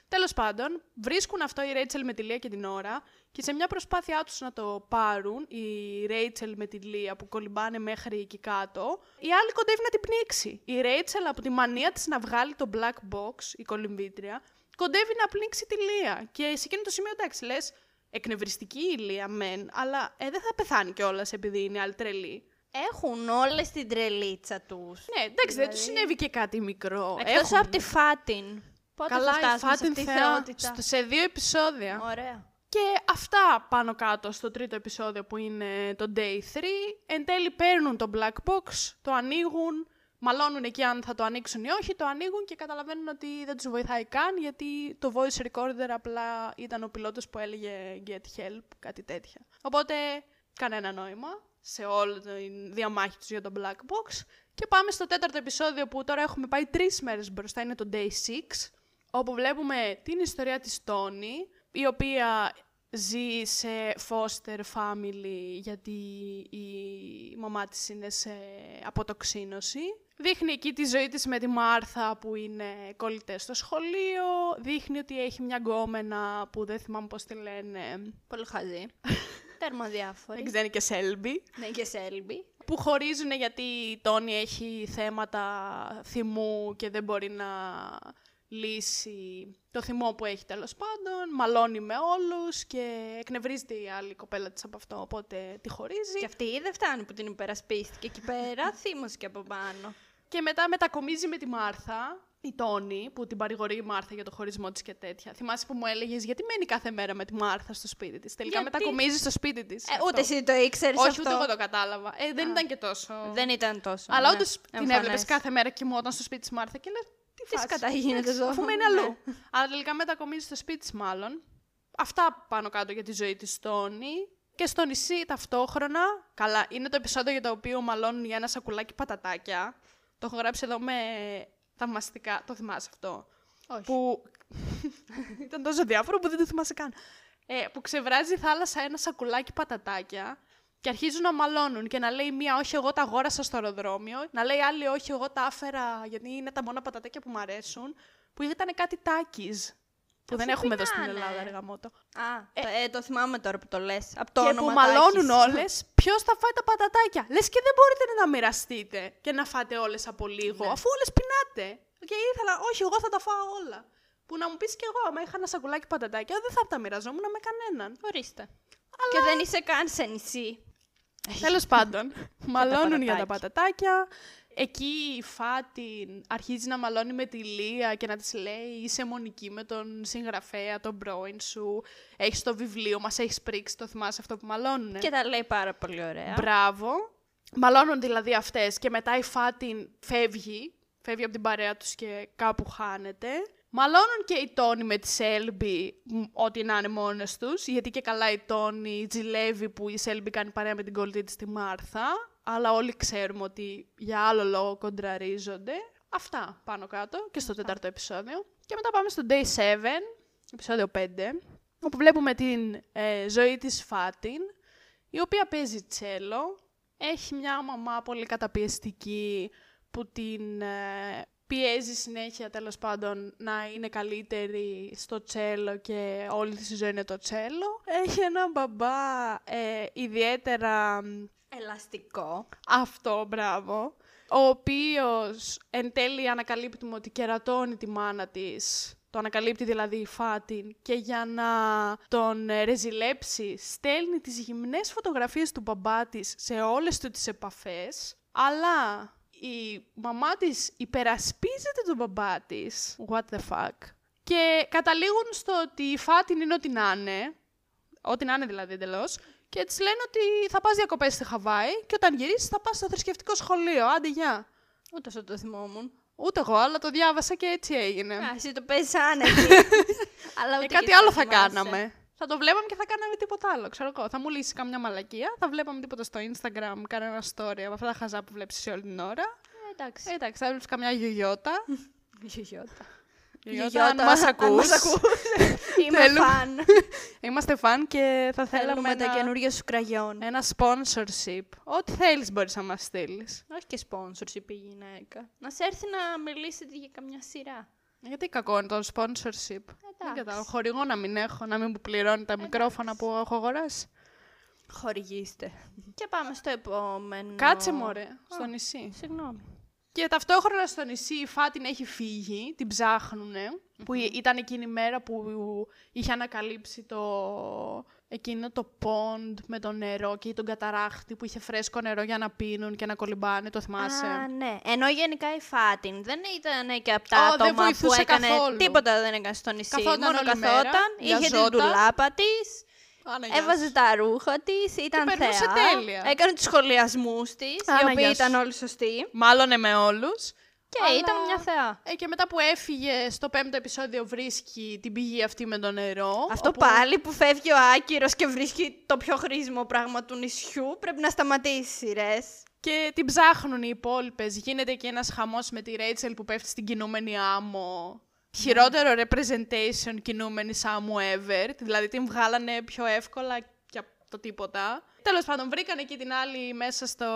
Τέλος πάντων, βρίσκουν αυτό η Rachel με τη Λία και την ώρα και σε μια προσπάθειά τους να το πάρουν, η Rachel με τη Λία που κολυμπάνε μέχρι εκεί κάτω, η άλλη κοντεύει να την πνίξει. Η Rachel από τη μανία της να βγάλει το black box, η κολυμβήτρια, κοντεύει να πνίξει τη Λία. Και σε εκείνο το σημείο, εντάξει, λες, εκνευριστική η Λία μεν, αλλά ε, δεν θα πεθάνει κιόλας επειδή είναι άλλη τρελή. Έχουν όλες την τρελίτσα τους. Ναι, εντάξει, δεν τους συνέβη και κάτι μικρό. Εκτός Έχουν. από τη Φάτιν. Πότε Καλά, θα η φτάσουμε σε Φάτιν αυτή τη θεά, θεότητα; στο- σε δύο επεισόδια. Ωραία. Και αυτά πάνω κάτω στο τρίτο επεισόδιο που είναι το Day 3. Εν τέλει παίρνουν το Black Box, το ανοίγουν, μαλώνουν εκεί αν θα το ανοίξουν ή όχι, το ανοίγουν και καταλαβαίνουν ότι δεν τους βοηθάει καν γιατί το voice recorder απλά ήταν ο πιλότος που έλεγε get help, κάτι τέτοια. Οπότε κανένα νόημα σε όλη τη διαμάχη τους για το Black Box. Και πάμε στο τέταρτο επεισόδιο που τώρα έχουμε πάει τρεις μέρες μπροστά, είναι το Day 6 όπου βλέπουμε την ιστορία της Τόνι, η οποία ζει σε foster family γιατί η μαμά της είναι σε αποτοξίνωση. Δείχνει εκεί τη ζωή της με τη Μάρθα που είναι κολλητές στο σχολείο. Δείχνει ότι έχει μια γκόμενα που δεν θυμάμαι πώς τη λένε. Πολύ χαζή. Τέρμα Δεν διάφορη. ξέρει και Σέλμπι. ναι, και Σέλμπι. Που χωρίζουν γιατί η Τόνι έχει θέματα θυμού και δεν μπορεί να λύσει το θυμό που έχει τέλος πάντων. Μαλώνει με όλους και εκνευρίζεται η άλλη κοπέλα της από αυτό, οπότε τη χωρίζει. Και αυτή δεν φτάνει που την υπερασπίστηκε εκεί πέρα, θύμωσε και από πάνω. Και μετά μετακομίζει με τη Μάρθα, η Τόνι, που την παρηγορεί η Μάρθα για το χωρισμό της και τέτοια. Θυμάσαι που μου έλεγες γιατί μένει κάθε μέρα με τη Μάρθα στο σπίτι της; Τελικά Γιατί; μετακομίζει στο σπίτι της. Ε, ούτε εσύ το ήξερες Όχι, αυτό. ούτε εγώ το κατάλαβα. Ε, δεν ήταν και τόσο. Δεν ήταν τόσο. Αλλά ναι. όντως την Εμφανές. έβλεπες κάθε μέρα κοιμόταν στο σπίτι της Μάρθα και λε. Τι, Τι φάση. σκατά γίνεται Εντάξει, εδώ. Αφού μένει Ναι. αλλού. Αλλά τελικά μετακομίζει στο σπίτι της, μάλλον. Αυτά πάνω κάτω για τη ζωή της Τόνι. Και στο νησί ταυτόχρονα. Καλά, είναι το επεισόδιο για το οποίο μαλώνουν για ένα σακουλάκι πατατάκια. Το έχω γράψει εδώ με θαυμαστικά. Το θυμάσαι αυτό; Όχι. Που ήταν τόσο διάφορο που δεν το θυμάσαι καν. Ε, που ξεβράζει η θάλασσα ένα σακουλάκι πατατάκια και αρχίζουν να μαλώνουν και να λέει μία όχι εγώ τα αγόρασα στο αεροδρόμιο, να λέει άλλη όχι εγώ τα άφερα γιατί είναι τα μόνα πατατάκια που μου αρέσουν, που ήταν κάτι τάκις, που δεν Αφού έχουμε εδώ στην πεινάνε. Ελλάδα, αργά μότο. Α, το, ε, το θυμάμαι τώρα που το λες. Από το και όνομα που μαλώνουν Τάκης. όλες, ποιος θα φάει τα πατατάκια. Λες και δεν μπορείτε να μοιραστείτε και να φάτε όλες από λίγο, Ναι. αφού όλες πεινάτε. Και ήθελα, όχι, εγώ θα τα φάω όλα. Που να μου πεις κι εγώ, άμα είχα ένα σακουλάκι πατατάκια, δεν θα τα μοιραζόμουν με κανέναν. Ορίστε. Και δεν είσαι καν σε νησί. Τέλος πάντων, μαλώνουν για τα πατατάκια. Πατατάκια. Εκεί η Φάτιν αρχίζει να μαλώνει με τη Λία και να της λέει είσαι μονική με τον συγγραφέα, τον πρώην σου, έχεις το βιβλίο, μας έχεις πρίξει, το θυμάσαι αυτό που μαλώνουνε. Και τα λέει πάρα πολύ ωραία. Μπράβο. Μαλώνουν δηλαδή αυτές και μετά η Φάτιν φεύγει, φεύγει από την παρέα τους και κάπου χάνεται. Μαλώνουν και η Τόνι με τη Σέλμπι, μ, ό,τι να είναι μόνες τους, γιατί και καλά η Τόνι τζιλεύει που η Σέλμπι κάνει παρέα με την κολλητή της τη Μάρθα, αλλά όλοι ξέρουμε ότι για άλλο λόγο κοντραρίζονται. Αυτά πάνω κάτω και στο τέταρτο επεισόδιο. Και μετά πάμε στο Day 7, επεισόδιο 5, όπου βλέπουμε την ε, ζωή της Φάτιν, η οποία παίζει τσέλο. Έχει μια μαμά πολύ καταπιεστική που την ε, πιέζει συνέχεια τέλος πάντων να είναι καλύτερη στο τσέλο και όλη της η ζωή είναι το τσέλο. Έχει ένα μπαμπά ε, ιδιαίτερα μ, Ελαστικό. αυτό, μπράβο, ο οποίος εν τέλει ανακαλύπτουμε ότι κερατώνει τη μάνα της. Το ανακαλύπτει δηλαδή η Φάτιν. Και για να τον ε, ρεζιλέψει στέλνει τις γυμνές φωτογραφίες του μπαμπά της σε όλες του τις επαφές, αλλά η μαμά της υπερασπίζεται τον μπαμπά της, what the fuck, και καταλήγουν στο ότι η Φάτιν είναι ό,τι να είναι, ό,τι να είναι δηλαδή εντελώς. Και τη λένε ότι θα πας διακοπές στη Χαβάη και όταν γυρίσεις θα πας στο θρησκευτικό σχολείο. Άντε, γεια. Ούτε αυτό το θυμόμουν. Ούτε εγώ, αλλά το διάβασα και έτσι έγινε. Α, εσύ το παίζει άνετη. αλλά Ε, ούτε κάτι και άλλο το θα θυμάσαι. κάναμε. Θα το βλέπαμε και θα κάναμε τίποτα άλλο. Ξέρω εγώ. Θα μου λύσει καμιά μαλακία. Θα βλέπαμε τίποτα στο Instagram, κανένα story από αυτά τα χαζά που βλέπεις εσύ όλη την ώρα. Ε, εντάξει. Ε, εντάξει, θα βλέπεις καμιά γιογιώτα. Γιογιώτα. Γιογιώτα, αν μας ακούς. Είμαι Θέλουμε- φαν. Είμαστε φαν και θα θέλαμε Θέλουμε τα ένα, καινούργια σου κραγιόν. ένα sponsorship. Ό,τι θέλεις μπορείς να μας στείλεις. Όχι και sponsorship η γυναίκα. Να σε έρθει να μιλήσετε για καμιά σειρά. Γιατί κακό είναι το sponsorship. Δεν Εντάξει. κατάλαβα. Χορηγό να μην έχω, να μην μου πληρώνει τα μικρόφωνα που έχω αγοράσει. Χορηγήστε. Και πάμε στο επόμενο. Κάτσε μωρέ, στο νησί. Συγγνώμη. Και ταυτόχρονα στο νησί η Φάτιν έχει φύγει, την ψάχνουνε, που ήταν εκείνη η μέρα που είχε ανακαλύψει το... εκείνο το πόντ με το νερό και τον καταράχτη που είχε φρέσκο νερό για να πίνουν και να κολυμπάνε, το θυμάσαι; Α, ναι. Ενώ γενικά η Φάτιν δεν ήταν και από τα Ω, δεν άτομα που βοηθούσε έκανε καθόλου. τίποτα δεν έκανε στο νησί. Καθόταν Μόνο όλη καθόταν, μέρα, είχε την βιαζόταν. τουλάπα της, Άνα, γεια έβαζε σου. τα ρούχα της, ήταν περνούσε θεά. τέλεια. Έκανε τους σχολιασμούς της, Άνα, οι γεια οποίοι σου. ήταν όλοι σωστοί. Μάλλον με όλους. Και Αλλά- ήταν μια θεά. Ε, και μετά που έφυγε στο πέμπτο επεισόδιο βρίσκει την πηγή αυτή με το νερό. Αυτό όπου- πάλι που φεύγει ο Άκυρος και βρίσκει το πιο χρήσιμο πράγμα του νησιού, πρέπει να σταματήσει σειρές. Και την ψάχνουν οι υπόλοιπες. Γίνεται και ένας χαμός με τη Ρέιτσελ που πέφτει στην κινούμενη άμμο. Χειρότερο representation κινούμενη άμμου ever. Δηλαδή την βγάλανε πιο εύκολα και από το τίποτα. Τέλος πάντων, βρήκαν εκεί την άλλη μέσα στο,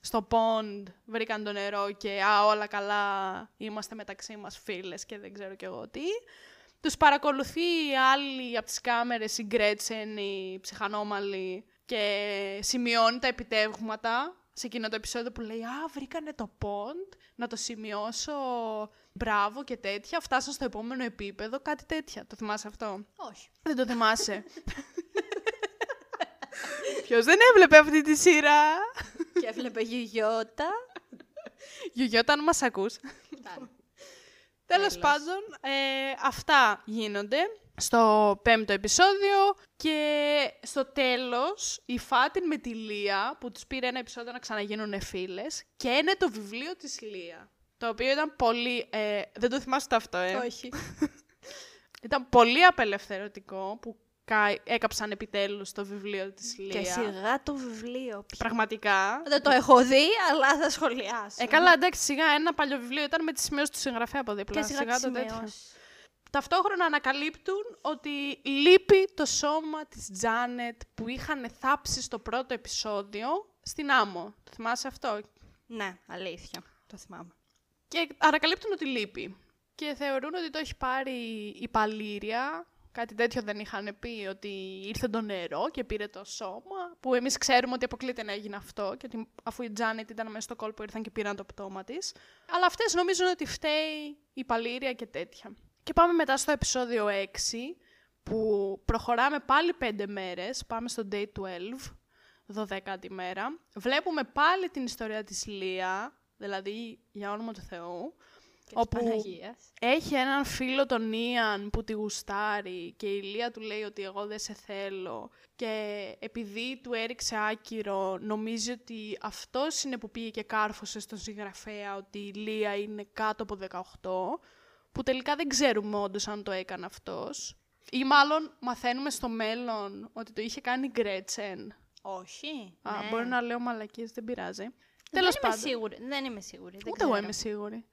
στο pond. Βρήκαν το νερό και α, όλα καλά. Είμαστε μεταξύ μας φίλες και δεν ξέρω κι εγώ τι. Τους παρακολουθεί η άλλη από τις κάμερες, η Γκρέτσεν, η ψυχανόμαλη και σημειώνει τα επιτεύγματα σε εκείνο το επεισόδιο που λέει «Α, βρήκανε το πόντ, να το σημειώσω, μπράβο και τέτοια, φτάσαν στο επόμενο επίπεδο, κάτι τέτοια». Το θυμάσαι αυτό; Όχι. Δεν το θυμάσαι. Ποιος δεν έβλεπε αυτή τη σειρά; και έβλεπε Γιουγιώτα. Γιουγιώτα, αν μας ακούς. Τέλος Τέλος. πάντων, ε, αυτά γίνονται στο πέμπτο επεισόδιο και στο τέλος η Φάτιν με τη Λία που τους πήρε ένα επεισόδιο να ξαναγίνουν φίλες και είναι το βιβλίο της Λία. Το οποίο ήταν πολύ... ε, δεν το θυμάσαι το αυτό, ε; Όχι. Ήταν πολύ απελευθερωτικό που κα- έκαψαν επιτέλους το βιβλίο της Λία. και σιγά το βιβλίο. πια. Πραγματικά. Δεν το έχω δει, αλλά θα σχολιάσω. Ε, καλά, εντάξει, σιγά ένα παλιό βιβλίο ήταν με τις σημειώσεις του συγγραφέα από δίπλα. Και σιγά τις το τέτοιο. σημειώσεις. Ταυτόχρονα ανακαλύπτουν ότι λείπει το σώμα της Τζάνετ που είχαν θάψει στο πρώτο επεισόδιο στην άμμο. Το θυμάσαι αυτό; Ναι, αλήθεια. Το θυμάμαι. Και ανακαλύπτουν ότι λείπει. Και θεωρούν ότι το έχει πάρει η Παλήρια. Κάτι τέτοιο δεν είχαν πει, ότι ήρθε το νερό και πήρε το σώμα. Που εμείς ξέρουμε ότι αποκλείται να έγινε αυτό. Και ότι αφού η Τζάνετ ήταν μέσα στο κόλπο, ήρθαν και πήραν το πτώμα της. Αλλά αυτές νομίζουν ότι φταίει η Παλήρια και τέτοια. Και πάμε μετά στο επεισόδιο 6, που προχωράμε πάλι 5 μέρες. Πάμε στο day 12, 12η μέρα. Βλέπουμε πάλι την ιστορία της Λία, δηλαδή για όνομα του Θεού, Και όπου της Παναγίας. έχει έναν φίλο τον Ιαν που τη γουστάρει και η Λία του λέει ότι εγώ δεν σε θέλω και επειδή του έριξε άκυρο νομίζει ότι αυτός είναι που πήγε και κάρφωσε στον συγγραφέα ότι η Λία είναι κάτω από 18 που τελικά δεν ξέρουμε όντως αν το έκανε αυτός ή μάλλον μαθαίνουμε στο μέλλον ότι το είχε κάνει η Γκρέτσεν. Όχι. Α, ναι. μπορεί να λέω μαλακίες, δεν πειράζει. Δεν Τέλος είμαι πάντων. σίγουρη. Δεν είμαι σίγουρη. Δεν Ούτε εγώ ξέρω. είμαι σίγουρη.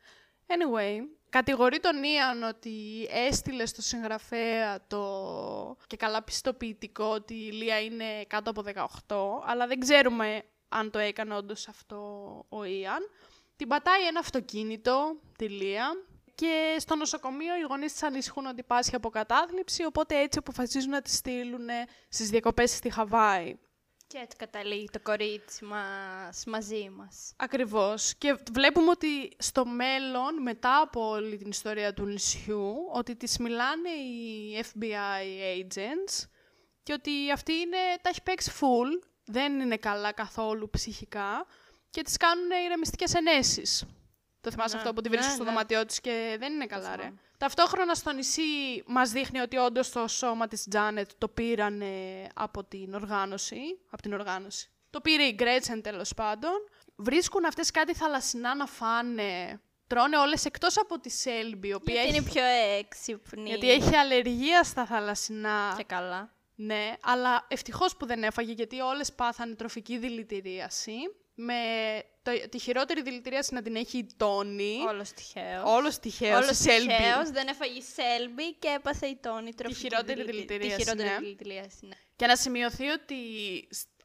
Anyway, κατηγορεί τον Ιαν ότι έστειλε στο συγγραφέα το και καλά πιστοποιητικό ότι η Λία είναι κάτω από 18, αλλά δεν ξέρουμε αν το έκανε όντως αυτό ο Ιαν. Την πατάει ένα αυτοκίνητο, τη Λία, και στο νοσοκομείο οι γονείς της ανησυχούν ότι πάσχει από κατάθλιψη, οπότε έτσι αποφασίζουν να τη στείλουν στις διακοπές στη Χαβάη. Και έτσι καταλήγει το κορίτσι μας μαζί μας. Ακριβώς. Και βλέπουμε ότι στο μέλλον, μετά από όλη την ιστορία του νησιού, ότι τις μιλάνε οι FBI agents και ότι αυτή είναι, τα έχει παίξει full, δεν είναι καλά καθόλου ψυχικά και τις κάνουν ηρεμιστικές ενέσεις. Το θυμάσαι Ναι, αυτό που τη ναι, βρίσκει στο ναι. δωμάτιό της και δεν είναι καλά, ρε. Θυμάμαι. Ταυτόχρονα στο νησί μας δείχνει ότι όντως το σώμα της Τζάνετ το πήραν από την οργάνωση. Από την οργάνωση. Το πήρε η Γκρέτσεν τέλος πάντων. Βρίσκουν αυτές κάτι θαλασσινά να φάνε. Τρώνε όλες εκτός από τη Σέλμπι, η οποία Γιατί έχει... είναι πιο έξυπνη. γιατί έχει αλλεργία στα θαλασσινά. Και καλά. Ναι, αλλά ευτυχώς που δεν έφαγε, γιατί όλες πάθανε τροφική δηλητηρίαση. Με το, τη χειρότερη δηλητηρίαση να την έχει η Τόνι. Όλος τυχαίος. Όλος τυχαίος, Όλος η Σέλμπι. τυχαίος, δεν έφαγε η Σέλμπι και έπαθε η Τόνι τροφική χειρότερη δηλητη- δηλητηρίαση, Τη χειρότερη ναι. δηλητηρίαση, ναι. Και να σημειωθεί ότι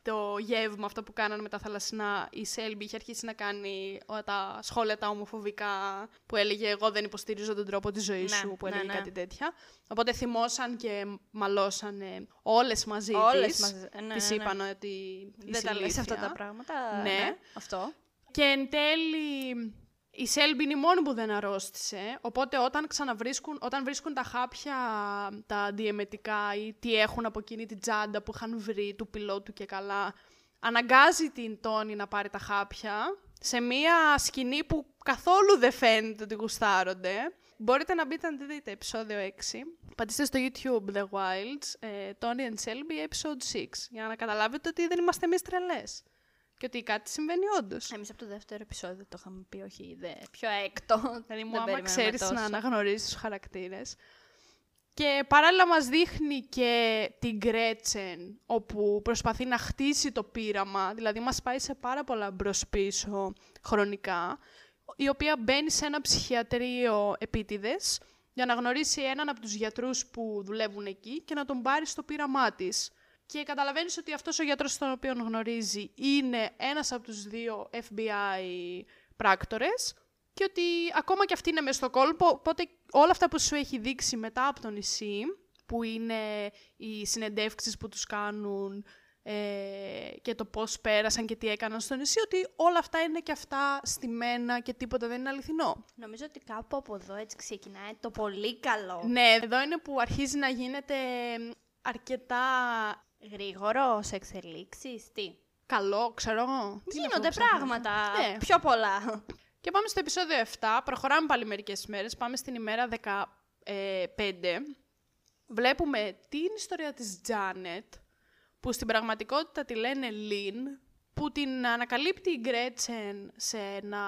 στο γεύμα αυτό που κάνανε με τα θαλασσινά, η Σέλμπι είχε αρχίσει να κάνει ό, τα σχόλια τα ομοφοβικά που έλεγε «Εγώ δεν υποστηρίζω τον τρόπο της ζωής Ναι, σου», που ναι, έλεγε ναι. κάτι τέτοια. Οπότε θυμώσαν και μαλώσανε όλες μαζί Όλες της. μαζί, ναι, της ναι, ναι. είπαν ότι Δεν είσαι τα λες ηλίθια. αυτά τα πράγματα. Ναι. Αυτό. Και εν τέλει η Σέλμπι είναι η μόνη που δεν αρρώστησε, οπότε όταν ξαναβρίσκουν, όταν βρίσκουν τα χάπια, τα αντιεμετικά ή τι έχουν από εκείνη την τσάντα που είχαν βρει του πιλότου και καλά, αναγκάζει την Τόνι να πάρει τα χάπια σε μία σκηνή που καθόλου δεν φαίνεται ότι γουστάρονται. Μπορείτε να μπείτε να τη δείτε, επεισόδιο 6. Πατήστε στο YouTube The Wilds, ε, Tony and Shelby, episode 6, για να καταλάβετε ότι δεν είμαστε εμείς τρελές. Και ότι κάτι συμβαίνει όντως. Εμείς από το δεύτερο επεισόδιο το είχαμε πει, όχι, δε, πιο έκτο. Δηλαδή μου Δεν άμα περιμέναμε ξέρεις τόσο. να αναγνωρίσεις τους χαρακτήρες. Και παράλληλα μας δείχνει και την Γκρέτσεν, όπου προσπαθεί να χτίσει το πείραμα, δηλαδή μας πάει σε πάρα πολλά μπρος πίσω χρονικά, η οποία μπαίνει σε ένα ψυχιατρίο επίτηδες για να γνωρίσει έναν από τους γιατρούς που δουλεύουν εκεί και να τον πάρει στο πείραμά της. Και καταλαβαίνεις ότι αυτός ο γιατρός τον οποίο γνωρίζει είναι ένας από τους δύο FBI πράκτορες και ότι ακόμα και αυτή είναι μες στο κόλπο, οπότε όλα αυτά που σου έχει δείξει μετά από το νησί, που είναι οι συνεντεύξεις που τους κάνουν ε, και το πώς πέρασαν και τι έκαναν στο νησί, ότι όλα αυτά είναι και αυτά στημένα και τίποτα δεν είναι αληθινό. Νομίζω ότι κάπου από εδώ έτσι ξεκινάει το πολύ καλό. Ναι, εδώ είναι που αρχίζει να γίνεται αρκετά Γρήγορο σε εξελίξεις, τι; καλό, ξέρω εγώ. Τι είναι αυτό Γίνονται που ψάχνω. πράγματα Ναι. πιο πολλά. Και πάμε στο επεισόδιο 7. Προχωράμε πάλι μερικές μέρες. Πάμε στην ημέρα 15. Βλέπουμε την ιστορία της Τζάνετ, που στην πραγματικότητα τη λένε Λίν, που την ανακαλύπτει η Γκρέτσεν σε ένα...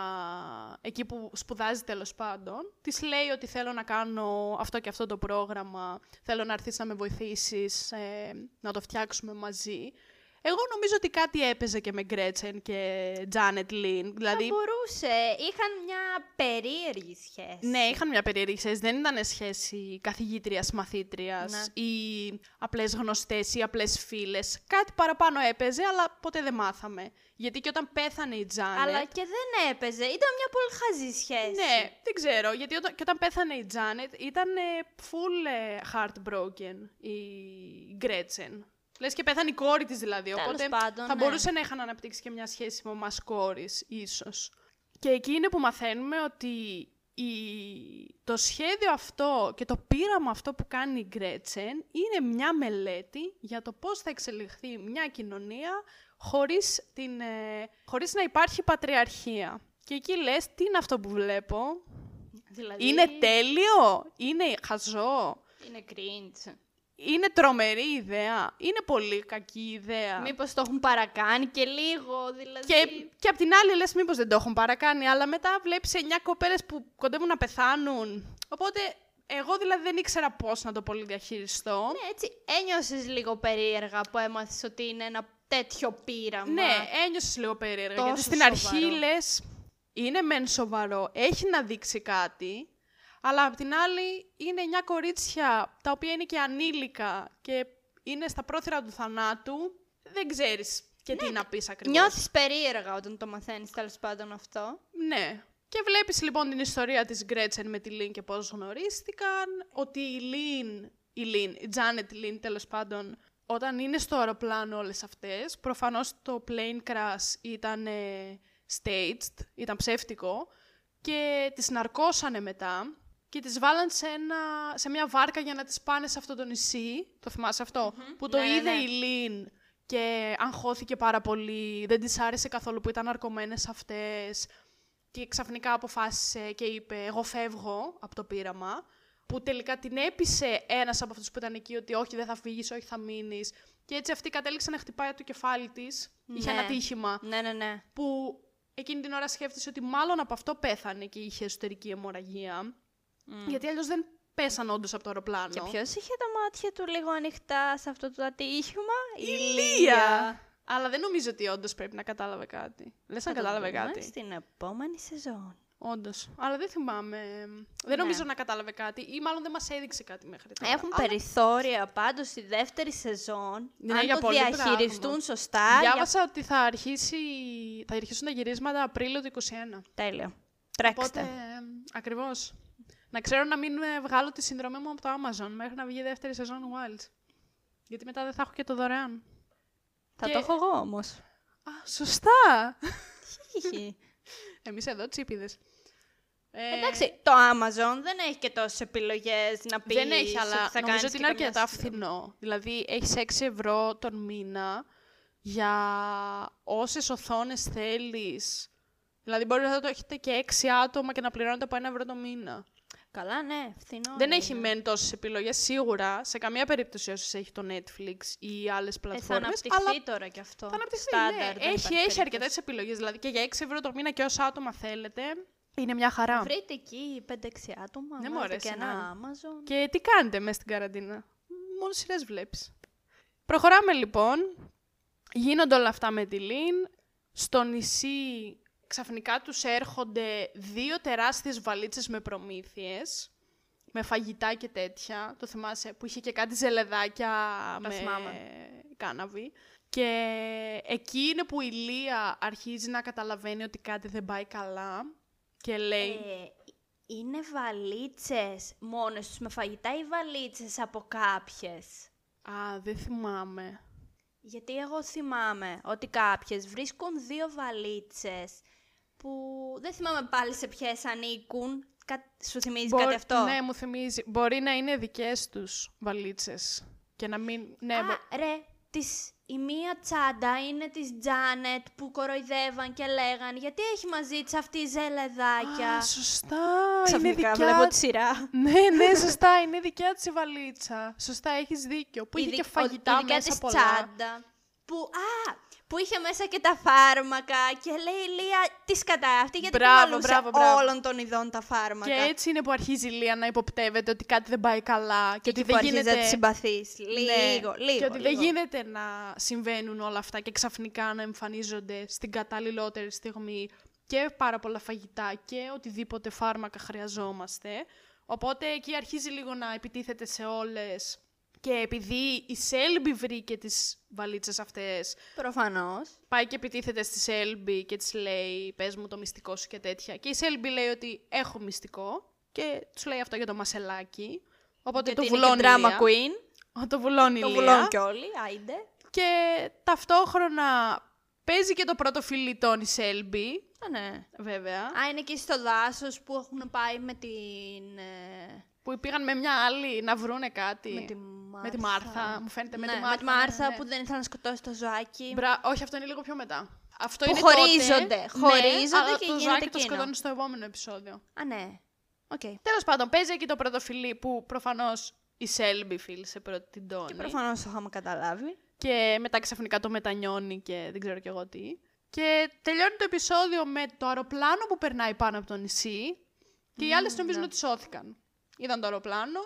εκεί που σπουδάζει τέλος πάντων. Της λέει ότι θέλω να κάνω αυτό και αυτό το πρόγραμμα, θέλω να έρθεις να με βοηθήσεις, ε, να το φτιάξουμε μαζί. Εγώ νομίζω ότι κάτι έπαιζε και με Γκρέτσεν και Τζάνετ Λίν. Δηλαδή, Θα μπορούσε. Είχαν μια περίεργη σχέση. ναι, είχαν μια περίεργη σχέση. Δεν ήταν σχέση καθηγήτριας-μαθήτριας Ναι. ή απλές γνωστές ή απλές φίλες. Κάτι παραπάνω έπαιζε, αλλά ποτέ δεν μάθαμε. Γιατί και όταν πέθανε η Τζάνετ... Αλλά και δεν έπαιζε. Ήταν μια πολύ χαζή σχέση. Ναι, δεν ξέρω. Γιατί όταν, και όταν πέθανε η Τζάνετ ήταν ε, full ε, heartbroken η Γκρέτσεν. Λες και πέθανε η κόρη της δηλαδή, Τέλος οπότε πάντων, θα ναι. μπορούσε να είχαν αναπτύξει και μια σχέση με μας κόρης, ίσως. Και εκεί είναι που μαθαίνουμε ότι η... το σχέδιο αυτό και το πείραμα αυτό που κάνει η Γκρέτσεν είναι μια μελέτη για το πώς θα εξελιχθεί μια κοινωνία χωρίς, την, ε, χωρίς να υπάρχει πατριαρχία. Και εκεί λες, τι είναι αυτό που βλέπω, Δηλαδή, είναι τέλειο, είναι χαζό, Είναι cringe. Είναι τρομερή ιδέα, είναι πολύ κακή ιδέα. Μήπως το έχουν παρακάνει και λίγο, δηλαδή. Και, και απ' την άλλη λες μήπως δεν το έχουν παρακάνει, αλλά μετά βλέπεις εννιά κοπέλες που κοντεύουν να πεθάνουν. Οπότε εγώ δηλαδή δεν ήξερα πώς να το πολύ διαχειριστώ. Ναι, έτσι ένιωσες λίγο περίεργα που έμαθες ότι είναι ένα τέτοιο πείραμα. Ναι, ένιωσες λίγο περίεργα. Τόσο γιατί στην σοβαρό. αρχή λες, είναι μεν σοβαρό, έχει να δείξει κάτι, αλλά απ' την άλλη είναι 9 κορίτσια τα οποία είναι και ανήλικα και είναι στα πρόθυρα του θανάτου. Δεν ξέρεις και τι να πεις ακριβώς. Νιώθεις περίεργα όταν το μαθαίνεις τέλος πάντων αυτό. Ναι. Και βλέπεις λοιπόν την ιστορία της Γκρέτσεν με τη Λίν και πώς γνωρίστηκαν, ότι η Λίν, η Λίν, η Τζάνετ Λίν τέλος πάντων, όταν είναι στο αεροπλάνο όλες αυτές, προφανώς το plane crash ήταν ε, staged, ήταν ψεύτικο και τις ναρκώσανε μετά και τις βάλαν σε, ένα, σε μια βάρκα για να τις πάνε σε αυτό το νησί, το θυμάσαι που το Ναι, ναι, είδε ναι. η Λίν και αγχώθηκε πάρα πολύ, δεν της άρεσε καθόλου που ήταν ναρκωμένες αυτές και ξαφνικά αποφάσισε και είπε εγώ φεύγω από το πείραμα που τελικά την έπεισε ένας από αυτούς που ήταν εκεί ότι όχι δεν θα φύγεις, όχι θα μείνεις και έτσι αυτή κατέληξε να χτυπάει το κεφάλι της, είχε Ναι. ένα τύχημα Ναι, ναι, ναι. που εκείνη την ώρα σκέφτησε ότι μάλλον από αυτό πέθανε και είχε εσωτερική αιμορραγία. Γιατί αλλιώς δεν πέσαν όντως από το αεροπλάνο. Και ποιος είχε τα μάτια του λίγο ανοιχτά σε αυτό το ατύχημα, η Λία! Αλλά δεν νομίζω ότι όντως πρέπει να κατάλαβε κάτι. Λες Θα να το κατάλαβε δούμε κάτι. Στην επόμενη σεζόν. Όντως. Αλλά δεν θυμάμαι. Δεν Ναι. νομίζω να κατάλαβε κάτι ή μάλλον δεν μας έδειξε κάτι μέχρι τώρα. Έχουν Αλλά περιθώρια πάντως στη δεύτερη σεζόν. Ναι, αν για το πολύ διαχειριστούν πράγμα. σωστά. Διάβασα ότι θα, αρχίσει, θα αρχίσουν τα γυρίσματα Απρίλιο του 2021. Για... Τέλειο. Τρέξτε. Οπότε, ακριβώς. Να ξέρω να μην ε, βγάλω τη συνδρομή μου από το Amazon μέχρι να βγει η δεύτερη σεζόν Wild. Γιατί μετά δεν θα έχω και το δωρεάν. Θα και- το έχω εγώ όμως. Α, σωστά! Χιχι. Εμείς εδώ τσίπιδες. Ε, Εντάξει, το Amazon δεν έχει και τόσες επιλογές να πεις δεν έχει, ότι αλλά θα νομίζω κάνεις ότι και είναι καμιά αρκετά συνδρομή. φθηνό. Δηλαδή, έχεις 6 ευρώ τον μήνα για όσες οθόνες θέλεις. Δηλαδή, μπορείς να το έχετε και 6 άτομα και να πληρώνετε από 1 ευρώ το μήνα. Καλά, ναι, φθηνό. Δεν είναι. έχει μεν τόσες επιλογές, σίγουρα. Σε καμία περίπτωση όσες έχει το Netflix ή άλλες Ε, θα πλατφόρμες. αναπτυχθεί αλλά τώρα κι αυτό. θα αναπτυχθεί, Στάνταρ, ναι. δεν Έχει, υπάρχει έχει αρκετές περίπτωση. επιλογές. Δηλαδή, και για 6 ευρώ το μήνα και όσα άτομα θέλετε, είναι μια χαρά. Βρείτε εκεί 5-6 άτομα, Ναι, βάλτε μωρέ, και σιγά. ένα Amazon. Και τι κάνετε μέσα στην καραντίνα; Μόνο σειρές βλέπεις. Προχωράμε λοιπόν. Γίνονται όλα αυτά με τη Λίν. Στο νησί ξαφνικά τους έρχονται δύο τεράστιες βαλίτσες με προμήθειες. Με φαγητά και τέτοια. Το θυμάσαι που είχε και κάτι ζελεδάκια με θυμάμαι. κάναβη. Και εκεί είναι που η Λία αρχίζει να καταλαβαίνει ότι κάτι δεν πάει καλά. Και λέει... Ε, είναι βαλίτσες μόνες τους με φαγητά ή βαλίτσες από κάποιες; Α, δεν θυμάμαι. Γιατί εγώ θυμάμαι ότι κάποιες βρίσκουν δύο βαλίτσες που δεν θυμάμαι πάλι σε ποιες ανήκουν. Κα... Σου θυμίζει Μπο- κάτι αυτό; Ναι, μου θυμίζει. Μπορεί να είναι δικές τους βαλίτσες. Και να μην... Ναι, Α, μπο- ρε, της, η μία τσάντα είναι της Τζάνετ που κοροϊδεύαν και λέγαν γιατί έχει μαζί της αυτή η ζελεδάκια; Α, σωστά. είναι Ξαφνικά δικιά... βλέπω τη σειρά. Ναι, ναι, σωστά. Είναι δικιά της η βαλίτσα. Σωστά, έχεις δίκιο. Που είχε Η και δι- ο- φαγητά η δικιά μέσα της πολλά. τσάντα. Που, α, που είχε μέσα και τα φάρμακα και λέει η Λία τις σκατά αυτή γιατί Μπράβο, κουβαλούσε μπράβο, μπράβο. όλων των ειδών τα φάρμακα. Και έτσι είναι που αρχίζει η Λία να υποπτεύεται ότι κάτι δεν πάει καλά. Και, εκεί ότι που δεν αρχίζει γίνεται... να τη συμπαθείς. Ναι, Λίγο, λίγο. Και ότι δεν λίγο. γίνεται να συμβαίνουν όλα αυτά και ξαφνικά να εμφανίζονται στην καταλληλότερη στιγμή και πάρα πολλά φαγητά και οτιδήποτε φάρμακα χρειαζόμαστε. Οπότε εκεί αρχίζει λίγο να επιτίθεται σε όλες και επειδή η Σέλμπι βρήκε τις βαλίτσες αυτές, Προφανώς. πάει και επιτίθεται στη Σέλμπι και της λέει πες μου το μυστικό σου και τέτοια. Και η Σέλμπι λέει ότι έχω μυστικό και τους λέει αυτό για το μασελάκι. Οπότε Γιατί το είναι βουλώνει και η drama Λία. queen. Το βουλώνει η Το Λία. βουλώνουν κι όλοι, άιντε. Και ταυτόχρονα παίζει και το πρώτο φιλιτόν η Σέλμπι, Α, ναι. βέβαια. Α, είναι εκεί στο δάσος που έχουν πάει με την... ε, Που πήγαν με μια άλλη να βρούνε κάτι. Με τη Με τη Μάρθα. Μου φαίνεται με ναι, τη Μάρθα. Με τη Μάρθα ναι, ναι. που δεν ήθελα να σκοτώσει το ζωάκι. Μπρα... Όχι, αυτό είναι λίγο πιο μετά. Αυτό Που είναι χωρίζονται, τότε, χωρίζονται ναι, αλλά και το γίνεται ζωάκι το εκείνο. σκοτώνεις στο επόμενο επεισόδιο. Α, ναι. Οκ. Τέλος πάντων, παίζει εκεί το πρώτο φιλί που προφανώς η Σέλμπι φίλησε πρώτη την Τόνι. Και προφανώς το είχαμε καταλάβει. και μετά ξαφνικά το μετανιώνει και δεν ξέρω κι εγώ τι. Και τελειώνει το επεισόδιο με το αεροπλάνο που περνάει πάνω από το νησί και οι άλλες νομίζουν ότι σώθηκαν. Είδαν το αεροπλάνο,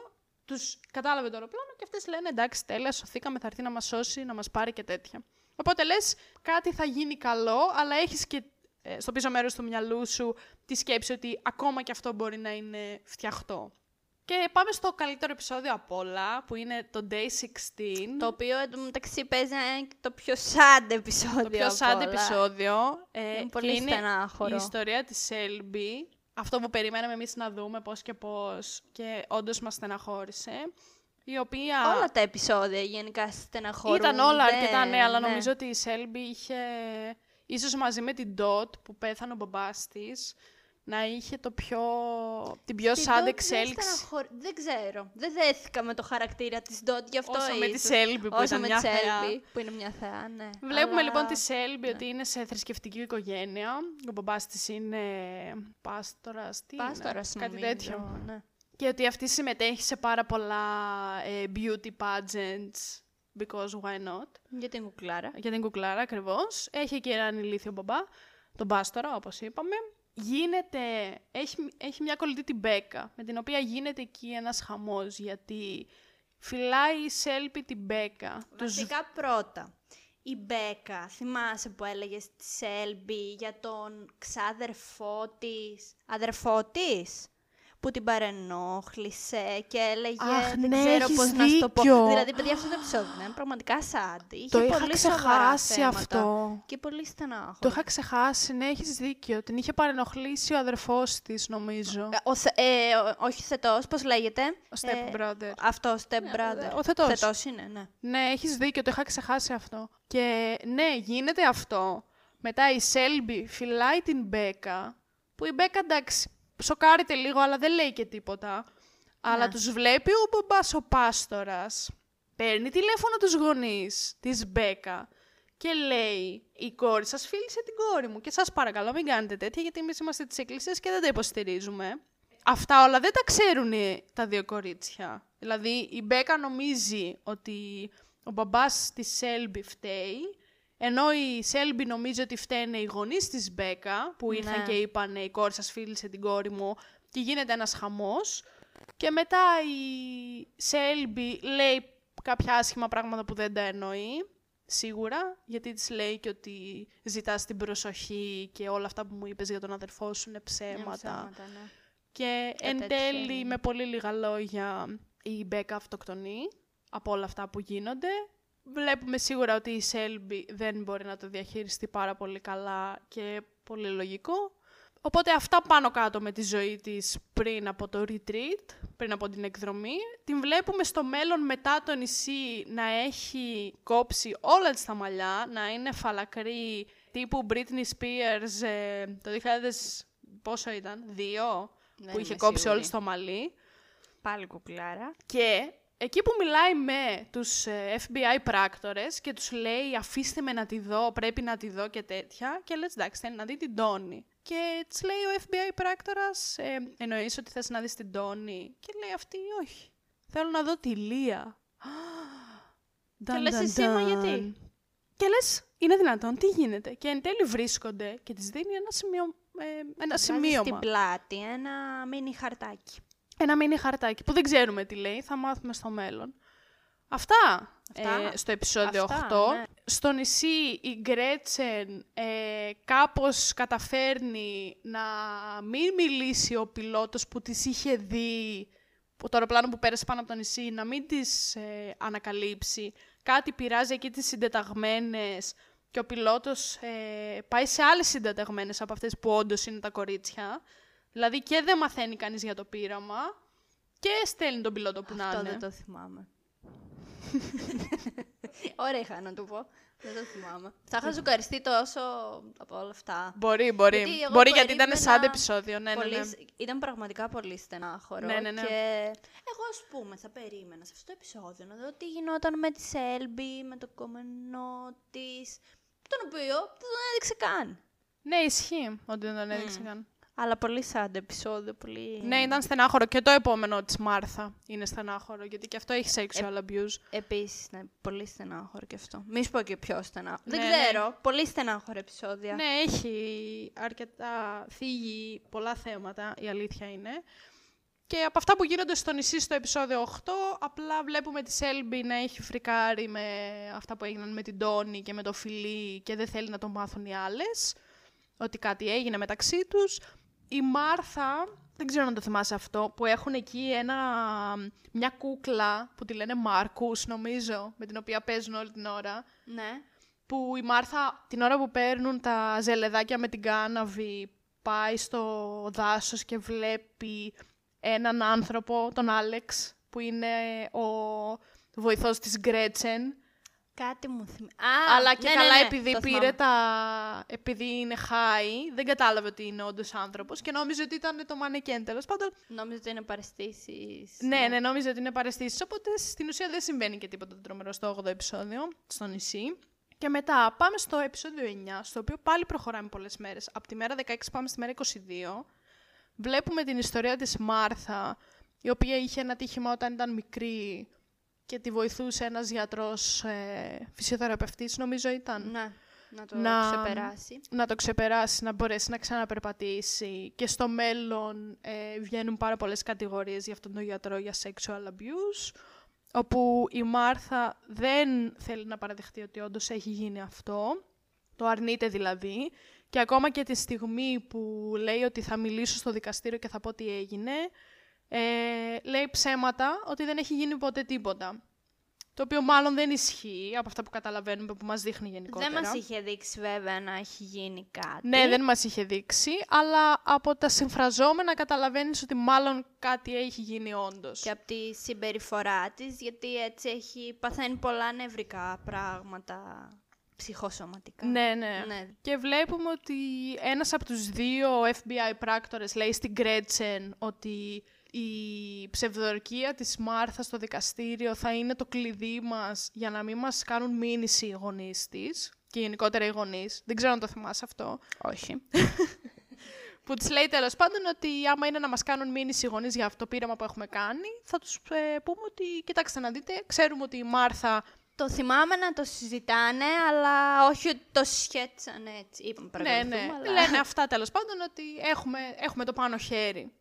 τους κατάλαβε το αεροπλάνο και αυτές λένε εντάξει τέλεια σωθήκαμε, θα έρθει να μας σώσει, να μας πάρει και τέτοια. Οπότε λες κάτι θα γίνει καλό, αλλά έχεις και ε, στο πίσω μέρος του μυαλού σου τη σκέψη ότι ακόμα και αυτό μπορεί να είναι φτιαχτό. Και πάμε στο καλύτερο επεισόδιο απ' όλα, που είναι το Day 16. Το οποίο εντωμεταξύ παίζει να είναι το πιο sad επεισόδιο. Το πιο απ' sad όλα. επεισόδιο. Ε, Είναι πολύ και είναι στενάχωρο. η ιστορία της Σέλμπι. Αυτό που περιμέναμε εμείς να δούμε πώς και πώς και όντως μας στεναχώρησε. Η η οποία... Όλα τα επεισόδια γενικά στεναχωρούν. Ήταν όλα αρκετά ναι, αλλά νομίζω ότι η Σέλμπι είχε, ίσως μαζί με την Dot που πέθανε ο μπαμπάς της, να είχε το πιο, την πιο sad εξέλιξη. Δεν ξέρω. Δεν δέθηκα με το χαρακτήρα της Dot, γι' αυτό Όσο με τη Σέλμπι που ήταν μια θεά. που είναι μια θεά, ναι. Βλέπουμε Αλλά... λοιπόν τη Σέλμπι ναι. ότι είναι σε θρησκευτική οικογένεια. Ο μπαμπάς της είναι πάστορας, τι πάστορας, είναι, κάτι τέτοιο. Ναι. Και ότι αυτή συμμετέχει σε πάρα πολλά ε, beauty pageants, because why not; Για την κουκλάρα. Για την κουκλάρα, ακριβώς. Έχει και έναν ηλίθιο μπαμπά, τον πάστορα, όπως είπαμε γίνεται, έχει, έχει μια κολλητή την Μπέκα, με την οποία γίνεται εκεί ένας χαμός, γιατί φυλάει η Σέλπη την Μπέκα. Βασικά πρώτα, η Μπέκα, θυμάσαι που έλεγες στη Σέλπη για τον ξάδερφό της, αδερφό της, που την παρενόχλησε και έλεγε Αχ, δεν ναι, ξέρω πώς δίκιο. να το πω. Δηλαδή, παιδιά, αυτό το επεισόδιο είναι πραγματικά σάντι. Είχε το είχα πολύ ξεχάσει αυτό. Και πολύ στενάχο. Το είχα ξεχάσει, ναι, έχεις δίκιο. Την είχε παρενοχλήσει ο αδερφός της, νομίζω. Ε, ο, ε, ο, όχι θετός, πώς λέγεται; Ο step brother. Ε, αυτό, step brother. Ο θετός. Θετός είναι, ναι. Ναι, έχεις δίκιο, το είχα ξεχάσει αυτό. Και ναι, γίνεται αυτό. Μετά η Σέλμπι φυλάει την Μπέκα, που η Μπέκα εντάξει, σοκάρεται λίγο, αλλά δεν λέει και τίποτα. Αλλά Ναι. τους βλέπει ο μπαμπάς ο πάστορας. Παίρνει τηλέφωνο τους γονείς της Μπέκα και λέει «Η κόρη σας φίλησε την κόρη μου και σας παρακαλώ μην κάνετε τέτοια γιατί εμείς είμαστε της εκκλησίας και δεν τα υποστηρίζουμε». Αυτά όλα δεν τα ξέρουν τα δύο κορίτσια. Δηλαδή η Μπέκα νομίζει ότι ο μπαμπάς της Σέλμπι φταίει ενώ η Σέλμπι νομίζει ότι φταίνε οι γονείς της Μπέκα, που ήρθαν Ναι. και είπαν η κόρη σας φίλησε την κόρη μου και γίνεται ένας χαμός. Και μετά η Σέλμπι λέει κάποια άσχημα πράγματα που δεν τα εννοεί, σίγουρα, γιατί της λέει και ότι ζητάς την προσοχή και όλα αυτά που μου είπες για τον αδερφό σου είναι ψέματα. ψέματα, ναι. Και εν τέτοια τέλει, είναι. με πολύ λίγα λόγια, η Μπέκα αυτοκτονεί από όλα αυτά που γίνονται. Βλέπουμε σίγουρα ότι η Σέλμπι δεν μπορεί να το διαχειριστεί πάρα πολύ καλά και πολύ λογικό. Οπότε αυτά πάνω κάτω με τη ζωή της πριν από το retreat, πριν από την εκδρομή. Την βλέπουμε στο μέλλον μετά το νησί να έχει κόψει όλα της τα μαλλιά, να είναι φαλακρή τύπου Britney Spears ε, το 2000, πόσο ήταν, δύο, Δεν που είχε είμαι κόψει σίγουρη. όλο το μαλλί. Πάλι κουκλάρα. Και εκεί που μιλάει με τους ε, FBI πράκτορες και τους λέει αφήστε με να τη δω, πρέπει να τη δω και τέτοια και λες εντάξει θέλει να δει την Τόνη. Και της λέει ο FBI πράκτορας ε, εννοείς ότι θες να δεις την Τόνη και λέει αυτή όχι. Θέλω να δω τη Λία. Και λες εσύ, μα γιατί; Και λες, είναι δυνατόν, τι γίνεται; Και εν τέλει βρίσκονται και της δίνει ένα, σημείο, ε, ένα Βάζεις σημείωμα. στην πλάτη ένα μίνι χαρτάκι. Ένα μίνι χαρτάκι που δεν ξέρουμε τι λέει, θα μάθουμε στο μέλλον. Αυτά, Αυτά. ε, στο επεισόδιο Αυτά, 8. ναι. Στο νησί η Γκρέτσεν ε, κάπως καταφέρνει να μην μιλήσει ο πιλότος που της είχε δει, που το αεροπλάνο που πέρασε πάνω από το νησί, να μην τις ε, ανακαλύψει. Κάτι πειράζει εκεί τις συντεταγμένες και ο πιλότος ε, πάει σε άλλες συντεταγμένες από αυτές που όντως είναι τα κορίτσια. Δηλαδή και δεν μαθαίνει κανείς για το πείραμα και στέλνει τον πιλότο που να Αυτό είναι. δεν το θυμάμαι. Ωραία είχα να του πω. Δεν το θυμάμαι. Θα είχα ζουκαριστεί τόσο από όλα αυτά. Μπορεί, μπορεί. Γιατί εγώ μπορεί γιατί ήταν περίμενα σαν επεισόδιο. Ναι, ναι, πολύ, ναι. Ήταν πραγματικά πολύ στενάχωρο. Ναι, ναι, ναι. Και εγώ, ας πούμε, θα περίμενα σε αυτό το επεισόδιο να δω τι γινόταν με τη Σέλμπι, με το κομμενό της. Τον οποίο δεν τον έδειξε καν. Ναι, ισχύει ότι δεν τον έδειξε καν. Αλλά πολύ σαν επεισόδιο, πολύ... Ναι, ήταν στενάχωρο. Και το επόμενο της Μάρθα είναι στενάχωρο, γιατί και αυτό έχει Ε, sexual abuse. Επίσης, ναι, πολύ στενάχωρο και αυτό. Μη σου πω και πιο στενάχωρο. Ναι, δεν ναι. ξέρω, πολύ στενάχωρο επεισόδια. Ναι, έχει αρκετά θίγει πολλά θέματα, η αλήθεια είναι. Και από αυτά που γίνονται στο νησί στο επεισόδιο 8, απλά βλέπουμε τη Σέλμπι να έχει φρικάρει με αυτά που έγιναν με την Τόνη και με το φιλί και δεν θέλει να το μάθουν οι άλλες. Ότι κάτι έγινε μεταξύ τους. Η Μάρθα, δεν ξέρω αν το θυμάσαι αυτό, που έχουν εκεί ένα, μια κούκλα που τη λένε Μάρκους νομίζω, με την οποία παίζουν όλη την ώρα Ναι. που η Μάρθα την ώρα που παίρνουν τα ζελεδάκια με την κάναβη πάει στο δάσος και βλέπει έναν άνθρωπο, τον Άλεξ, που είναι ο βοηθός της Γκρέτσεν. Κάτι μου θυμίζει. Α, Αλλά και ναι, καλά ναι, ναι, επειδή το πήρε θυμάμαι. τα... επειδή είναι high, δεν κατάλαβε ότι είναι όντως άνθρωπος και νόμιζε ότι ήταν το μανεκέν τέλος πάντων. Νόμιζα ότι είναι παρεστήσεις. Ναι, ναι, νόμιζε ότι είναι παρεστήσεις, οπότε στην ουσία δεν συμβαίνει και τίποτα το τρομερό στο 8ο επεισόδιο, στο νησί. Και μετά πάμε στο επεισόδιο 9, στο οποίο πάλι προχωράμε πολλές μέρες. Από τη μέρα 16 πάμε στη μέρα 22. Βλέπουμε την ιστορία της Μάρθα, η οποία είχε ένα τύχημα όταν ήταν μικρή και τη βοηθούσε ένας γιατρός ε, φυσιοθεραπευτής, νομίζω ήταν. Ναι, να το Να- ξεπεράσει. να το ξεπεράσει, να μπορέσει να ξαναπερπατήσει και στο μέλλον ε, βγαίνουν πάρα πολλές κατηγορίες για αυτόν τον γιατρό για sexual abuse όπου η Μάρθα δεν θέλει να παραδεχτεί ότι όντως έχει γίνει αυτό, το αρνείται δηλαδή. Και ακόμα και τη στιγμή που λέει ότι θα μιλήσω στο δικαστήριο και θα πω τι έγινε, ε, λέει ψέματα ότι δεν έχει γίνει ποτέ τίποτα. Το οποίο μάλλον δεν ισχύει από αυτά που καταλαβαίνουμε που μας δείχνει γενικότερα. Δεν μας είχε δείξει βέβαια να έχει γίνει κάτι. Ναι, δεν μας είχε δείξει, αλλά από τα συμφραζόμενα καταλαβαίνεις ότι μάλλον κάτι έχει γίνει όντως. Και από τη συμπεριφορά της, γιατί έτσι έχει παθαίνει πολλά νευρικά πράγματα ψυχοσωματικά. Ναι, ναι, Ναι. Και βλέπουμε ότι ένας από τους δύο FBI πράκτορες λέει στην Γκρέτσεν ότι η ψευδορκία της Μάρθας στο δικαστήριο θα είναι το κλειδί μας για να μην μας κάνουν μήνυση οι γονείς της και γενικότερα οι γονείς. Δεν ξέρω αν το θυμάσαι αυτό. Όχι. Που της λέει τέλος πάντων ότι άμα είναι να μας κάνουν μήνυση οι γονείς για αυτό το πείραμα που έχουμε κάνει, θα τους πούμε ότι κοιτάξτε να δείτε, ξέρουμε ότι η Μάρθα. Το θυμάμαι να το συζητάνε, αλλά όχι ότι το σχέτσαν έτσι. Είπαμε Ναι, παρακολουθούμε, ναι. αλλά... Λένε αυτά τέλος πάντων ότι έχουμε, έχουμε το πάνω χέρι.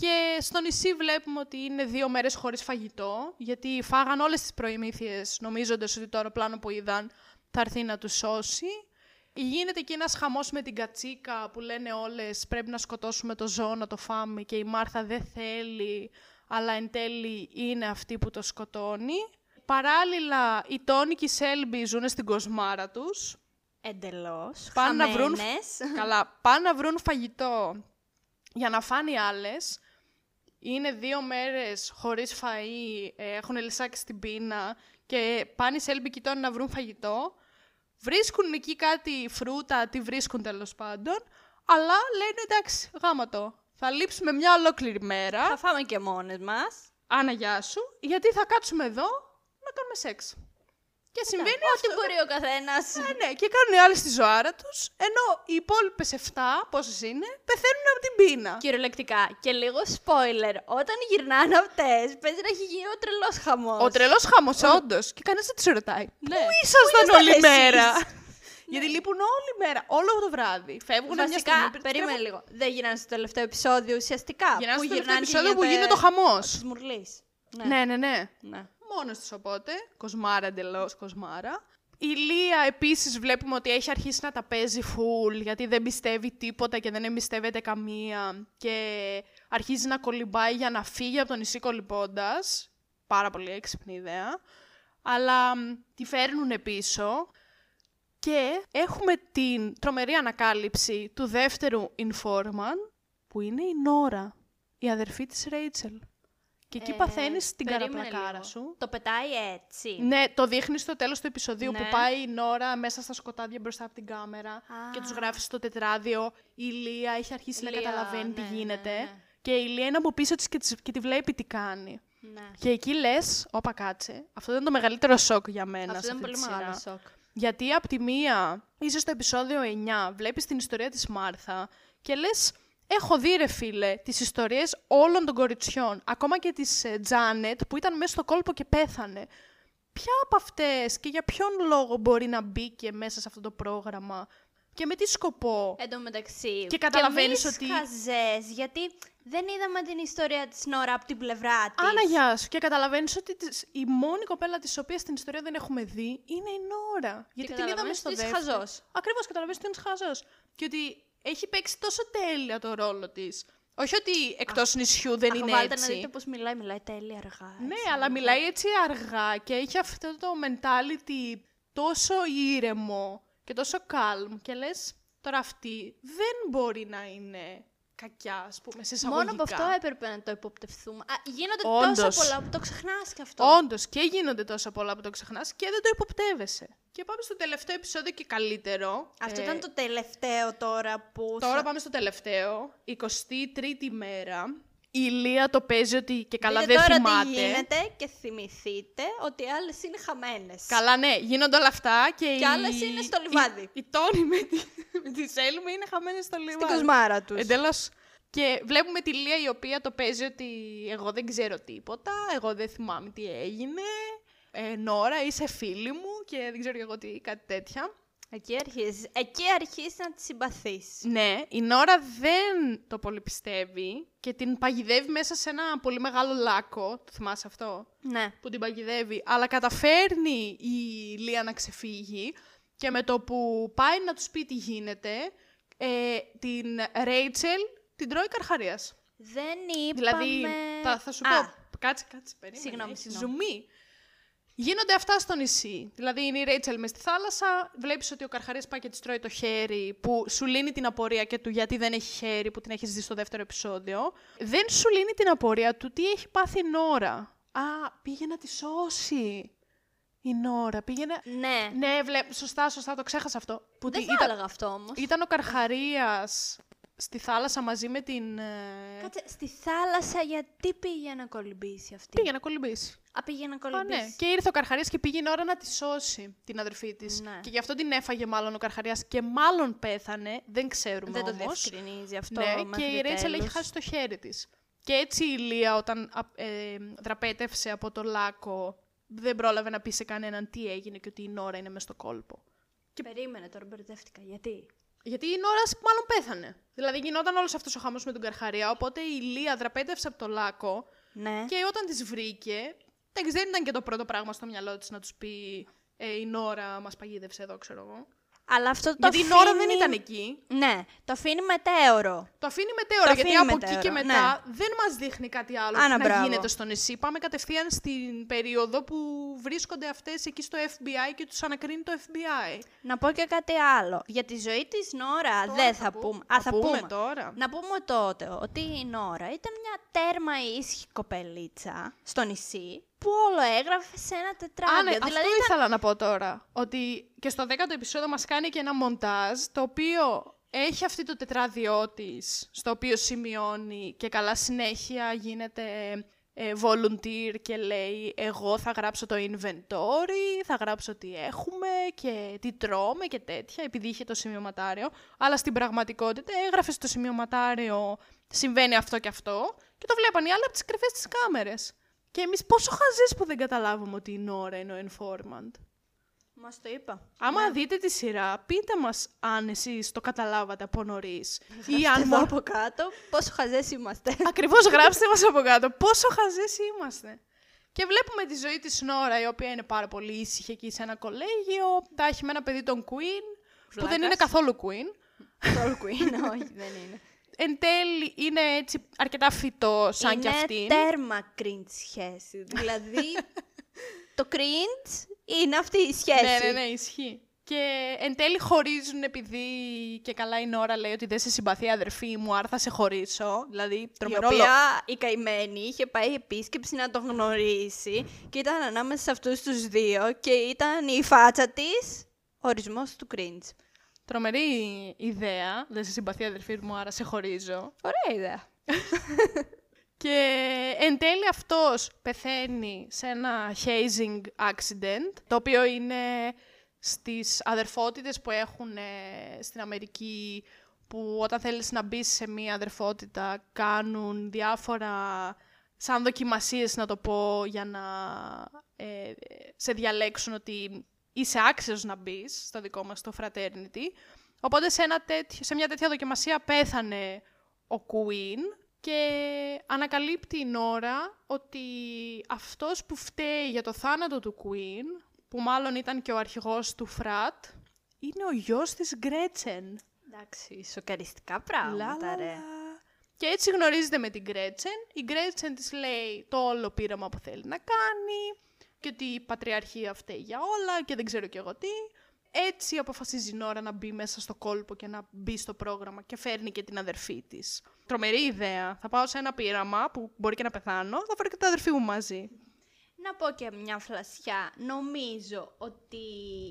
Και στο νησί βλέπουμε ότι είναι δύο μέρες χωρίς φαγητό, γιατί φάγαν όλες τις προημήθειες, νομίζοντας ότι το αεροπλάνο που είδαν θα έρθει να τους σώσει. Γίνεται και ένας χαμός με την κατσίκα που λένε όλες πρέπει να σκοτώσουμε το ζώο να το φάμε και η Μάρθα δεν θέλει, αλλά εν τέλει είναι αυτή που το σκοτώνει. Παράλληλα, οι Τόνι και η Σέλμπι ζουν στην κοσμάρα τους. Εντελώς. Πάνε να βρουν χαμένες. Καλά, πάνε να βρουν φαγητό για να φάνε οι άλλες. Είναι δύο μέρες χωρίς φαΐ, ε, έχουν λυσάξει στην πείνα και πάνε οι Σέλμπι κοιτώνουν να βρουν φαγητό. Βρίσκουν εκεί κάτι φρούτα, τι βρίσκουν τέλος πάντων, αλλά λένε εντάξει, γάμα το. Θα λείψουμε μια ολόκληρη μέρα. Θα φάμε και μόνες μας. Άνα, γεια σου, γιατί θα κάτσουμε εδώ να κάνουμε σεξ. Και συμβαίνει Ό,τι μπορεί ο καθένας. ε, ναι, και κάνουν οι άλλοι στη ζωάρα τους, ενώ οι υπόλοιπες 7, πόσες είναι, πεθαίνουν από την πείνα. Κυριολεκτικά. Και λίγο spoiler. Όταν γυρνάνε αυτές, παίζει να έχει γίνει ο τρελός χαμός. Ο τρελός χάμο, όντως. Και κανένα δεν του ρωτάει. Ναι. Πού ήσασταν ήσασταν όλη εσείς;» μέρα; Γιατί λείπουν όλη μέρα, όλο το βράδυ. Φεύγουν μια στιγμή. Βασικά, πριν περίμενε τρέχουν. λίγο. Δεν γίνανε στο τελευταίο επεισόδιο ουσιαστικά. Γυρνάνε που στο τελευταίο γυρνάνε και επεισόδιο που γίνεται ο χαμός. Της Μουρλής. Ναι, ναι, ναι. ναι. Μόνος της οπότε. Κοσμάρα εντελώς, κοσμάρα. Η Λία επίσης βλέπουμε ότι έχει αρχίσει να τα παίζει full γιατί δεν πιστεύει τίποτα και δεν εμπιστεύεται καμία και αρχίζει να κολυμπάει για να φύγει από το νησί κολυμπώντας. Πάρα πολύ έξυπνη ιδέα. Αλλά μ, τη φέρνουν πίσω και έχουμε την τρομερή ανακάλυψη του δεύτερου informant που είναι η Νόρα, η αδερφή της Ρέιτσελ. Και εκεί Ε, παθαίνεις την περίμενε καραπλακάρα λίγο. σου. Το πετάει έτσι. Ναι, το δείχνεις στο τέλος του επεισοδίου Ναι. που πάει η Νόρα μέσα στα σκοτάδια μπροστά από την κάμερα και τους γράφεις στο τετράδιο. Η Λία έχει αρχίσει να Λία, καταλαβαίνει τι ναι, ναι, γίνεται. ναι. Και η Λία είναι από πίσω της και, της και τη βλέπει τι κάνει. Ναι. Και εκεί λες, όπα κάτσε, αυτό ήταν το μεγαλύτερο σοκ για μένα Αυτό σε ήταν αυτή πολύ τη μεγάλο σειρά. σοκ. Γιατί από τη μία, είσαι στο επεισόδιο 9, βλέπεις την ιστορία της Μάρθα και λες, έχω δει ρε φίλε τις ιστορίες όλων των κοριτσιών, ακόμα και της ε, Τζάνετ που ήταν μέσα στο κόλπο και πέθανε. Ποια από αυτές και για ποιον λόγο μπορεί να μπήκε μέσα σε αυτό το πρόγραμμα; Και με τι σκοπό; Εν τω μεταξύ. Και καταλαβαίνεις εμείς ότι- χαζές, γιατί δεν είδαμε την ιστορία της Νόρα από την πλευρά της. Άνα, γεια σου. Και καταλαβαίνεις ότι της- η μόνη κοπέλα της οποίας στην ιστορία δεν έχουμε δει είναι η Νόρα. Γιατί την είδαμε καταλαβαίνεις στο ότι είσαι δεύτερο. χαζός. Ακριβώς, καταλαβαίνεις ότι είναι χαζός. Και ότι έχει παίξει τόσο τέλεια το ρόλο της. Όχι ότι εκτός νησιού δεν Αχ, είναι βάλτε έτσι. να δείτε πώς μιλάει. Μιλάει τέλεια αργά. Ναι, έτσι. αλλά μιλάει έτσι αργά και έχει αυτό το mentality τόσο ήρεμο και τόσο calm και λες τώρα αυτή δεν μπορεί να είναι κακιά, ας πούμε, σε εισαγωγικά. Μόνο από αυτό έπρεπε να το υποπτευθούμε. Α, γίνονται Όντως. τόσα πολλά που το ξεχνάς και αυτό. Όντως, και γίνονται τόσα πολλά που το ξεχνάς και δεν το υποπτεύεσαι. Και πάμε στο τελευταίο επεισόδιο και καλύτερο. Αυτό Ε, ήταν το τελευταίο τώρα που. Τώρα θα... πάμε στο τελευταίο. 23η μέρα. Η Ηλία το παίζει ότι και καλά Δείτε δεν τώρα θυμάται. τι γίνεται και θυμηθείτε ότι οι άλλες είναι χαμένες. Καλά, ναι, γίνονται όλα αυτά και, Και οι- άλλες είναι στο λιβάδι. Η, η Τόνη με τη, με τη Σέλμη είναι χαμένες στο λιβάδι. Στην κοσμάρα τους. Εντελώς. Και βλέπουμε τη Λία η οποία το παίζει ότι εγώ δεν ξέρω τίποτα, εγώ δεν θυμάμαι τι έγινε. Ε, Νόρα, είσαι φίλη μου και δεν ξέρω και εγώ τι, κάτι τέτοια. Εκεί αρχίζει εκεί αρχίζεις να τη συμπαθείς. Ναι, η Νόρα δεν το πολύ πιστεύει και την παγιδεύει μέσα σε ένα πολύ μεγάλο λάκκο. Το θυμάσαι αυτό; Ναι. Που την παγιδεύει. Αλλά καταφέρνει η Λία να ξεφύγει και με το που πάει να τους πει τι γίνεται, ε, την Ρέιτσελ την τρώει καρχαρίας. Δεν είπαμε... Δηλαδή, θα, θα σου Α, πω. Κάτσε, κάτσε, περίμενε. Συγγνώμη, έχεις συγγνώμη. Ζουμί. Γίνονται αυτά στο νησί. Δηλαδή είναι η Ρέιτσελ μες στη θάλασσα, βλέπεις ότι ο Καρχαρίας πάει και της τρώει το χέρι, που σου λύνει την απορία και του γιατί δεν έχει χέρι, που την έχεις δει στο δεύτερο επεισόδιο. Δεν σου λύνει την απορία του τι έχει πάθει η Νόρα. Α, πήγε να τη σώσει. Η Νόρα, πήγαινε... Ναι. Ναι, βλέ... σωστά, σωστά, το ξέχασα αυτό. Που Δεν τι- θα ήταν, έλεγα αυτό όμως. ήταν ο Καρχαρίας στη θάλασσα μαζί με την... ε, Κάτσε, στη θάλασσα γιατί πήγε να κολυμπήσει αυτή; Πήγε να κολυμπήσει. Α, πήγε να Α, κολυμπήσει. ναι. Και ήρθε ο Καρχαρίας και πήγε η ώρα να τη σώσει την αδερφή της. Ναι. Και γι' αυτό την έφαγε μάλλον ο Καρχαρίας και μάλλον πέθανε. Δεν ξέρουμε Δεν το όμως. διευκρινίζει αυτό. Ναι, και μέχρι η Ρέιτσελ έχει τέλους. χάσει το χέρι της. Και έτσι η Λία όταν α, ε, δραπέτευσε από το λάκκο δεν πρόλαβε να πει σε κανέναν τι έγινε και ότι η Νόρα είναι μες στο κόλπο. Περίμενε τώρα, μπερδεύτηκα. Γιατί; Γιατί η Νόρα μάλλον πέθανε. Δηλαδή γινόταν όλος αυτός ο χάμο με τον Καρχαρία. Οπότε η Λία δραπέτευσε από το λάκκο Ναι. και όταν τις βρήκε, εντάξει, δεν ήταν και το πρώτο πράγμα στο μυαλό της να τους πει ε, η Νόρα μας παγίδευσε εδώ, ξέρω εγώ. Αλλά αυτό το Γιατί η αφήνει... Νόρα δεν ήταν εκεί. Ναι, το αφήνει μετέωρο. Το αφήνει μετέωρα, Το γιατί αφήνει από εκεί και μετέωρο, μετά δεν μας δείχνει κάτι άλλο Άνα, να μπράβο. γίνεται στο νησί. Πάμε κατευθείαν στην περίοδο που βρίσκονται αυτές εκεί στο FBI και τους ανακρίνει το FBI. Να πω και κάτι άλλο. Για τη ζωή της Νόρα Τώρα δεν θα θα πω- πούμε. θα Α, θα πούμε πούμε. τώρα. Να πούμε τότε ότι η Νόρα ήταν μια τέρμα ήσυχη κοπελίτσα στο νησί που όλο έγραφε σε ένα τετράδιο. Α, ναι, δηλαδή αυτό ήταν- ήθελα να πω τώρα. Ότι και στο 10ο επεισόδιο μας κάνει και ένα μοντάζ, το οποίο έχει αυτή το τετράδιό της, στο οποίο σημειώνει και καλά συνέχεια γίνεται ε, volunteer και λέει εγώ θα γράψω το inventory, θα γράψω τι έχουμε και τι τρώμε και τέτοια, επειδή είχε το σημειωματάριο. Αλλά στην πραγματικότητα έγραφε στο σημειωματάριο συμβαίνει αυτό και αυτό και το βλέπαν οι άλλοι από τις κρυφές της κάμερες. Και εμείς πόσο χαζές που δεν καταλάβουμε ότι η Νόρα είναι ο informant. Μας το είπα. Άμα δείτε τη σειρά, πείτε μας αν εσείς το καταλάβατε από νωρίς. ή αν Εδώ μόνο... από κάτω, πόσο χαζές είμαστε. Ακριβώς γράψτε μας από κάτω πόσο χαζές είμαστε. Και βλέπουμε τη ζωή της Νόρα, η οποία είναι πάρα πολύ ήσυχη εκεί σε ένα κολέγιο. Τα έχει με ένα παιδί τον Queen, που δεν Βλάκας. είναι καθόλου Queen. Troll Queen, όχι, δεν είναι. Εν τέλει είναι έτσι αρκετά φυτό σαν είναι κι αυτή. τέρμα cringe σχέση. δηλαδή, το cringe είναι αυτή η σχέση. Ναι, ναι, ναι, ισχύει. Και εν τέλει χωρίζουν επειδή και καλά η Νόρα λέει ότι δεν σε συμπαθεί η αδερφή μου, άρα θα σε χωρίσω. Δηλαδή, Η τρομερό λο- οποία η καημένη είχε πάει επίσκεψη να τον γνωρίσει και ήταν ανάμεσα σε αυτούς τους δύο και ήταν η φάτσα της ορισμός του cringe. Τρομερή ιδέα. Δεν σε συμπαθεί η αδερφή μου, άρα σε χωρίζω. Ωραία ιδέα. Και εν τέλει αυτός πεθαίνει σε ένα hazing accident, το οποίο είναι στις αδερφότητες που έχουν ε, στην Αμερική, που όταν θέλεις να μπεις σε μία αδερφότητα κάνουν διάφορα σαν δοκιμασίες να το πω για να ε, σε διαλέξουν ότι είσαι άξιος να μπεις στο δικό μας το fraternity. Οπότε σε, ένα τέτοιο, σε μια τέτοια δοκιμασία πέθανε ο Queen και ανακαλύπτει η Νόρα ότι αυτός που φταίει για το θάνατο του Queen, που μάλλον ήταν και ο αρχηγός του φρατ, είναι ο γιος της Γκρέτσεν. Εντάξει, σοκαριστικά πράγματα, ρε. Και έτσι γνωρίζεται με την Γκρέτσεν. Η Γκρέτσεν της λέει το όλο πείραμα που θέλει να κάνει και ότι η πατριαρχία φταίει για όλα και δεν ξέρω κι εγώ τι. έτσι αποφασίζει η Νόρα να μπει μέσα στο κόλπο και να μπει στο πρόγραμμα και φέρνει και την αδερφή της. Τρομερή ιδέα. Θα πάω σε ένα πείραμα που μπορεί και να πεθάνω, θα φέρω και την αδερφή μου μαζί. Να πω και μια φλασιά. Νομίζω ότι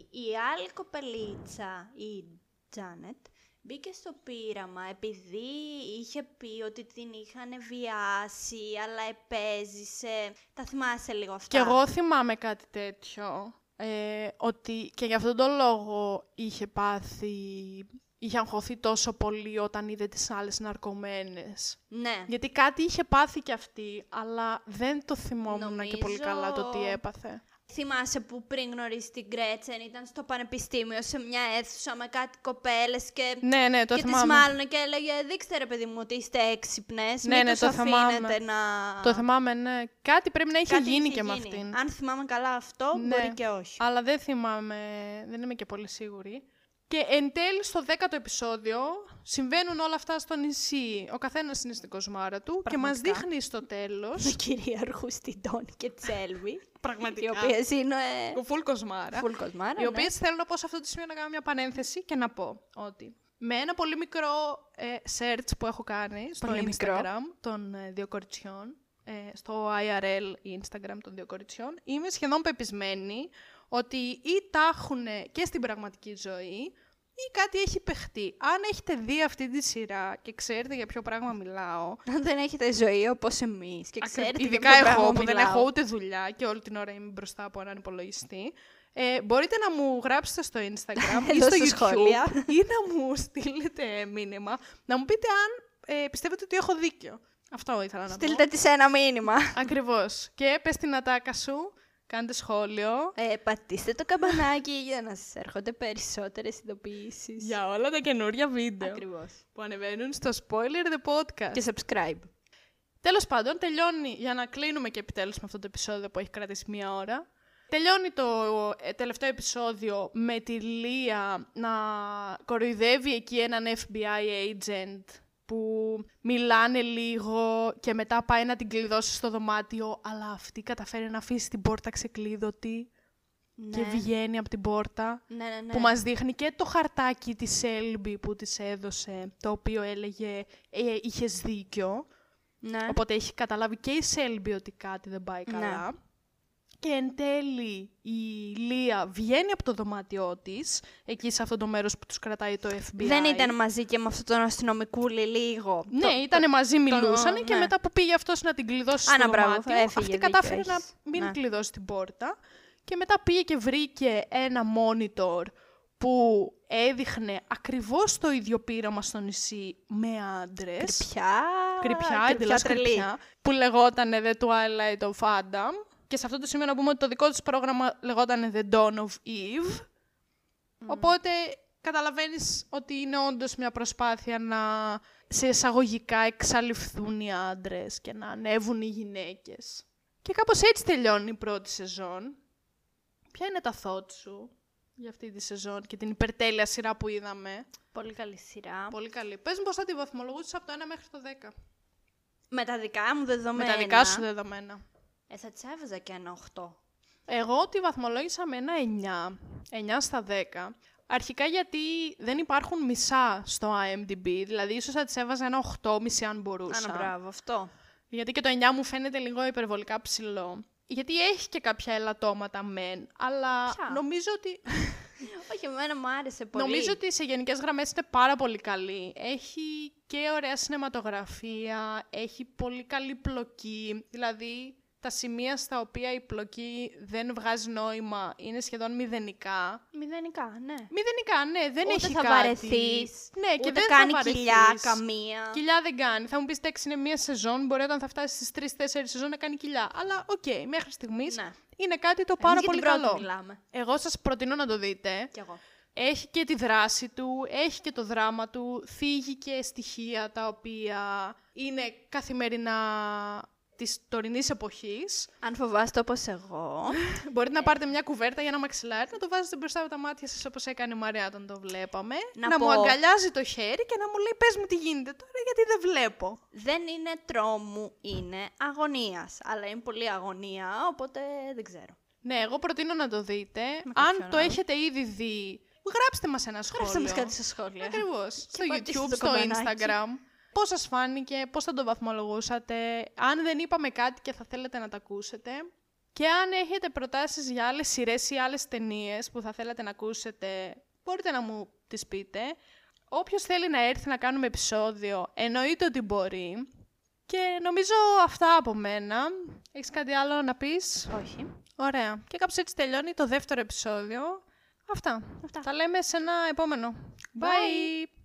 η άλλη κοπελίτσα, η Τζάνετ, μπήκε στο πείραμα επειδή είχε πει ότι την είχαν βιάσει, αλλά επέζησε. Τα θυμάσαι λίγο αυτά; Και εγώ θυμάμαι κάτι τέτοιο. Ε, ότι και για αυτόν τον λόγο είχε πάθει, είχε αγχωθεί τόσο πολύ όταν είδε τις άλλες ναρκωμένες. Ναι. Γιατί κάτι είχε πάθει κι αυτή, αλλά δεν το θυμόμουν και πολύ Νομίζω- καλά το τι έπαθε. Θυμάσαι που πριν γνωρίσεις την Γκρέτσεν ήταν στο πανεπιστήμιο σε μια αίθουσα με κάτι κοπέλες και, Ναι, ναι, το και τις θυμάμαι. μάλλον και έλεγε δείξτε ρε παιδί μου ότι είστε έξυπνες, Ναι, μην ναι, τους το θυμάμαι. αφήνετε να... Το θυμάμαι, ναι. Κάτι πρέπει να είχε Κάτι γίνει είχε και με γίνει. αυτήν. Αν θυμάμαι καλά αυτό, Ναι. μπορεί και όχι. Αλλά δεν θυμάμαι, δεν είμαι και πολύ σίγουρη. Και εν τέλει στο δέκατο επεισόδιο συμβαίνουν όλα αυτά στο νησί. Ο καθένας είναι στην κοσμάρα του και μας Πραγματικά. δείχνει στο τέλος, Με κυρίαρχου στην Τόνη και τη Έλβη, οι πραγματικά, οποίες είναι ο full κοσμάρα, full κοσμάρα. οι ναι. οποίες θέλω να πω σε αυτό το σημείο να κάνω μια πανένθεση και να πω ότι με ένα πολύ μικρό ε, search που έχω κάνει στο Πολύ Instagram μικρό. των ε, δύο κοριτσιών, ε, στο IRL Instagram των δύο κοριτσιών, είμαι σχεδόν πεπισμένη ότι ή τα έχουν και στην πραγματική ζωή ή κάτι έχει παιχτεί. Αν έχετε δει αυτή τη σειρά και ξέρετε για ποιο πράγμα μιλάω, Αν δεν έχετε ζωή όπως εμείς και Ακριβ- ξέρετε. για Ειδικά ποιο εγώ πράγμα που δεν μιλάω. έχω ούτε δουλειά και όλη την ώρα είμαι μπροστά από έναν υπολογιστή. Ε, μπορείτε να μου γράψετε στο Instagram ή Εδώ στο στα YouTube σχόλια. ή να μου στείλετε μήνυμα να μου πείτε αν ε, πιστεύετε ότι έχω δίκιο. Αυτό ήθελα να Στείλτε πω. τη ένα μήνυμα. Ακριβώς. Και πες την ατάκα σου, κάντε σχόλιο. Ε, πατήστε το καμπανάκι για να σας έρχονται περισσότερες ειδοποιήσεις. Για όλα τα καινούρια βίντεο Ακριβώς. που ανεβαίνουν στο Spoiler The Podcast. Και subscribe. Τέλος πάντων, τελειώνει, για να κλείνουμε και επιτέλους με αυτό το επεισόδιο που έχει κρατήσει μία ώρα. Τελειώνει το ε, τελευταίο επεισόδιο με τη Λία να κοροϊδεύει εκεί έναν FBI agent που μιλάνε λίγο και μετά πάει να την κλειδώσει στο δωμάτιο, αλλά αυτή καταφέρει να αφήσει την πόρτα ξεκλείδωτη Ναι. και βγαίνει από την πόρτα. Ναι, ναι, ναι. Που μας δείχνει και το χαρτάκι της Έλμπη που της έδωσε, το οποίο έλεγε ε, «Είχες δίκιο». ναι. Οπότε έχει καταλάβει και η Σέλμπι ότι κάτι δεν πάει Ναι. καλά. Και εν τέλει η Λία βγαίνει από το δωμάτιό της, εκεί σε αυτό το μέρος που τους κρατάει το FBI. Δεν ήταν μαζί και με αυτόν τον αστυνομικούλη λίγο. Ναι, Το- ήταν μαζί, μιλούσαν το- και ναι. μετά που πήγε αυτός να την κλειδώσει Α, στο να, μπράβο, δωμάτιο, έφυγε, αυτή δίκιο κατάφερε να έχεις. μην Ναι. κλειδώσει την πόρτα. Και μετά πήγε και βρήκε ένα monitor που έδειχνε ακριβώς το ίδιο πείραμα στο νησί με άντρες. Κρυπιά. κρυπιά, εντελώς τρελή. κρυπιά, που λεγόταν The Twilight of Adam. Και σε αυτό το σημείο να πούμε ότι το δικό τους πρόγραμμα λεγόταν The Dawn of Eve. Οπότε καταλαβαίνεις ότι είναι όντως μια προσπάθεια να σε εισαγωγικά εξαλειφθούν οι άντρες και να ανέβουν οι γυναίκες. Και κάπως έτσι τελειώνει η πρώτη σεζόν. Ποια είναι τα thoughts σου για αυτή τη σεζόν και την υπερτέλεια σειρά που είδαμε; Πολύ καλή σειρά. Πολύ καλή. Πες μου πώς θα τη βαθμολογούσεις από το 1 μέχρι το 10. Με τα δικά μου δεδομένα. Με τα δικά σου δεδομένα. Ε, θα της έβαζα και ένα 8. Εγώ τη βαθμολόγησα με ένα 9. 9 στα 10. Αρχικά γιατί δεν υπάρχουν μισά στο IMDb, δηλαδή ίσως θα της έβαζα ένα 8,5 αν μπορούσα. Άνα, μπράβο, αυτό. Γιατί και το 9 μου φαίνεται λίγο υπερβολικά ψηλό. Γιατί έχει και κάποια ελαττώματα μεν, αλλά Ποια; νομίζω ότι, Όχι, εμένα μου άρεσε πολύ. νομίζω ότι σε γενικές γραμμές είναι πάρα πολύ καλή. Έχει και ωραία σινεματογραφία, έχει πολύ καλή πλοκή, δηλαδή τα σημεία στα οποία η πλοκή δεν βγάζει νόημα είναι σχεδόν μηδενικά. Μηδενικά, ναι. Μηδενικά, ναι, δεν ούτε έχει θα κάτι. βαρεθείς, Ναι, και ούτε δεν κάνει θα βαρεθείς. κοιλιά καμία. Κοιλιά δεν κάνει. Θα μου πεις εντάξει, είναι μία σεζόν. Μπορεί όταν θα φτάσεις στις 3-4 σεζόν να κάνει κοιλιά. Αλλά οκ, μέχρι στιγμής Ναι. είναι κάτι το πάρα Εμείς για πολύ την πρώτη καλό. μιλάμε. Εγώ σας προτείνω να το δείτε. Κι εγώ. Έχει και τη δράση του, έχει και το δράμα του, θίγει και στοιχεία τα οποία είναι καθημερινά της τωρινής εποχής. Αν φοβάστε όπως εγώ, Μπορείτε να πάρετε μια κουβέρτα για ένα μαξιλάρι, να το βάζετε μπροστά από τα μάτια σας όπως έκανε η Μαρία όταν το βλέπαμε. Να Να, μου πω- αγκαλιάζει το χέρι και να μου λέει πες μου τι γίνεται τώρα γιατί δεν βλέπω. δεν είναι τρόμου, είναι αγωνίας. Αλλά είναι πολύ αγωνία, οπότε δεν ξέρω. Ναι, εγώ προτείνω να το δείτε. Με κάποιον Αν το άλλο. έχετε ήδη δει γράψτε μας ένα σχόλιο. Γράψτε μας κάτι στα σχόλια. Ακριβώς. Στο πατήστε YouTube, το στο καμπανάκι. Instagram. Πώς σας φάνηκε, πώς θα το βαθμολογούσατε, αν δεν είπαμε κάτι και θα θέλετε να τα ακούσετε. Και αν έχετε προτάσεις για άλλες σειρές ή άλλες ταινίες που θα θέλατε να ακούσετε, μπορείτε να μου τις πείτε. Όποιος θέλει να έρθει να κάνουμε επεισόδιο, εννοείται ότι μπορεί. Και νομίζω αυτά από μένα. Έχεις κάτι άλλο να πεις; Όχι. Ωραία. Και κάπως έτσι τελειώνει το δεύτερο επεισόδιο. Αυτά. Αυτά. Τα λέμε σε ένα επόμενο. Bye. Bye.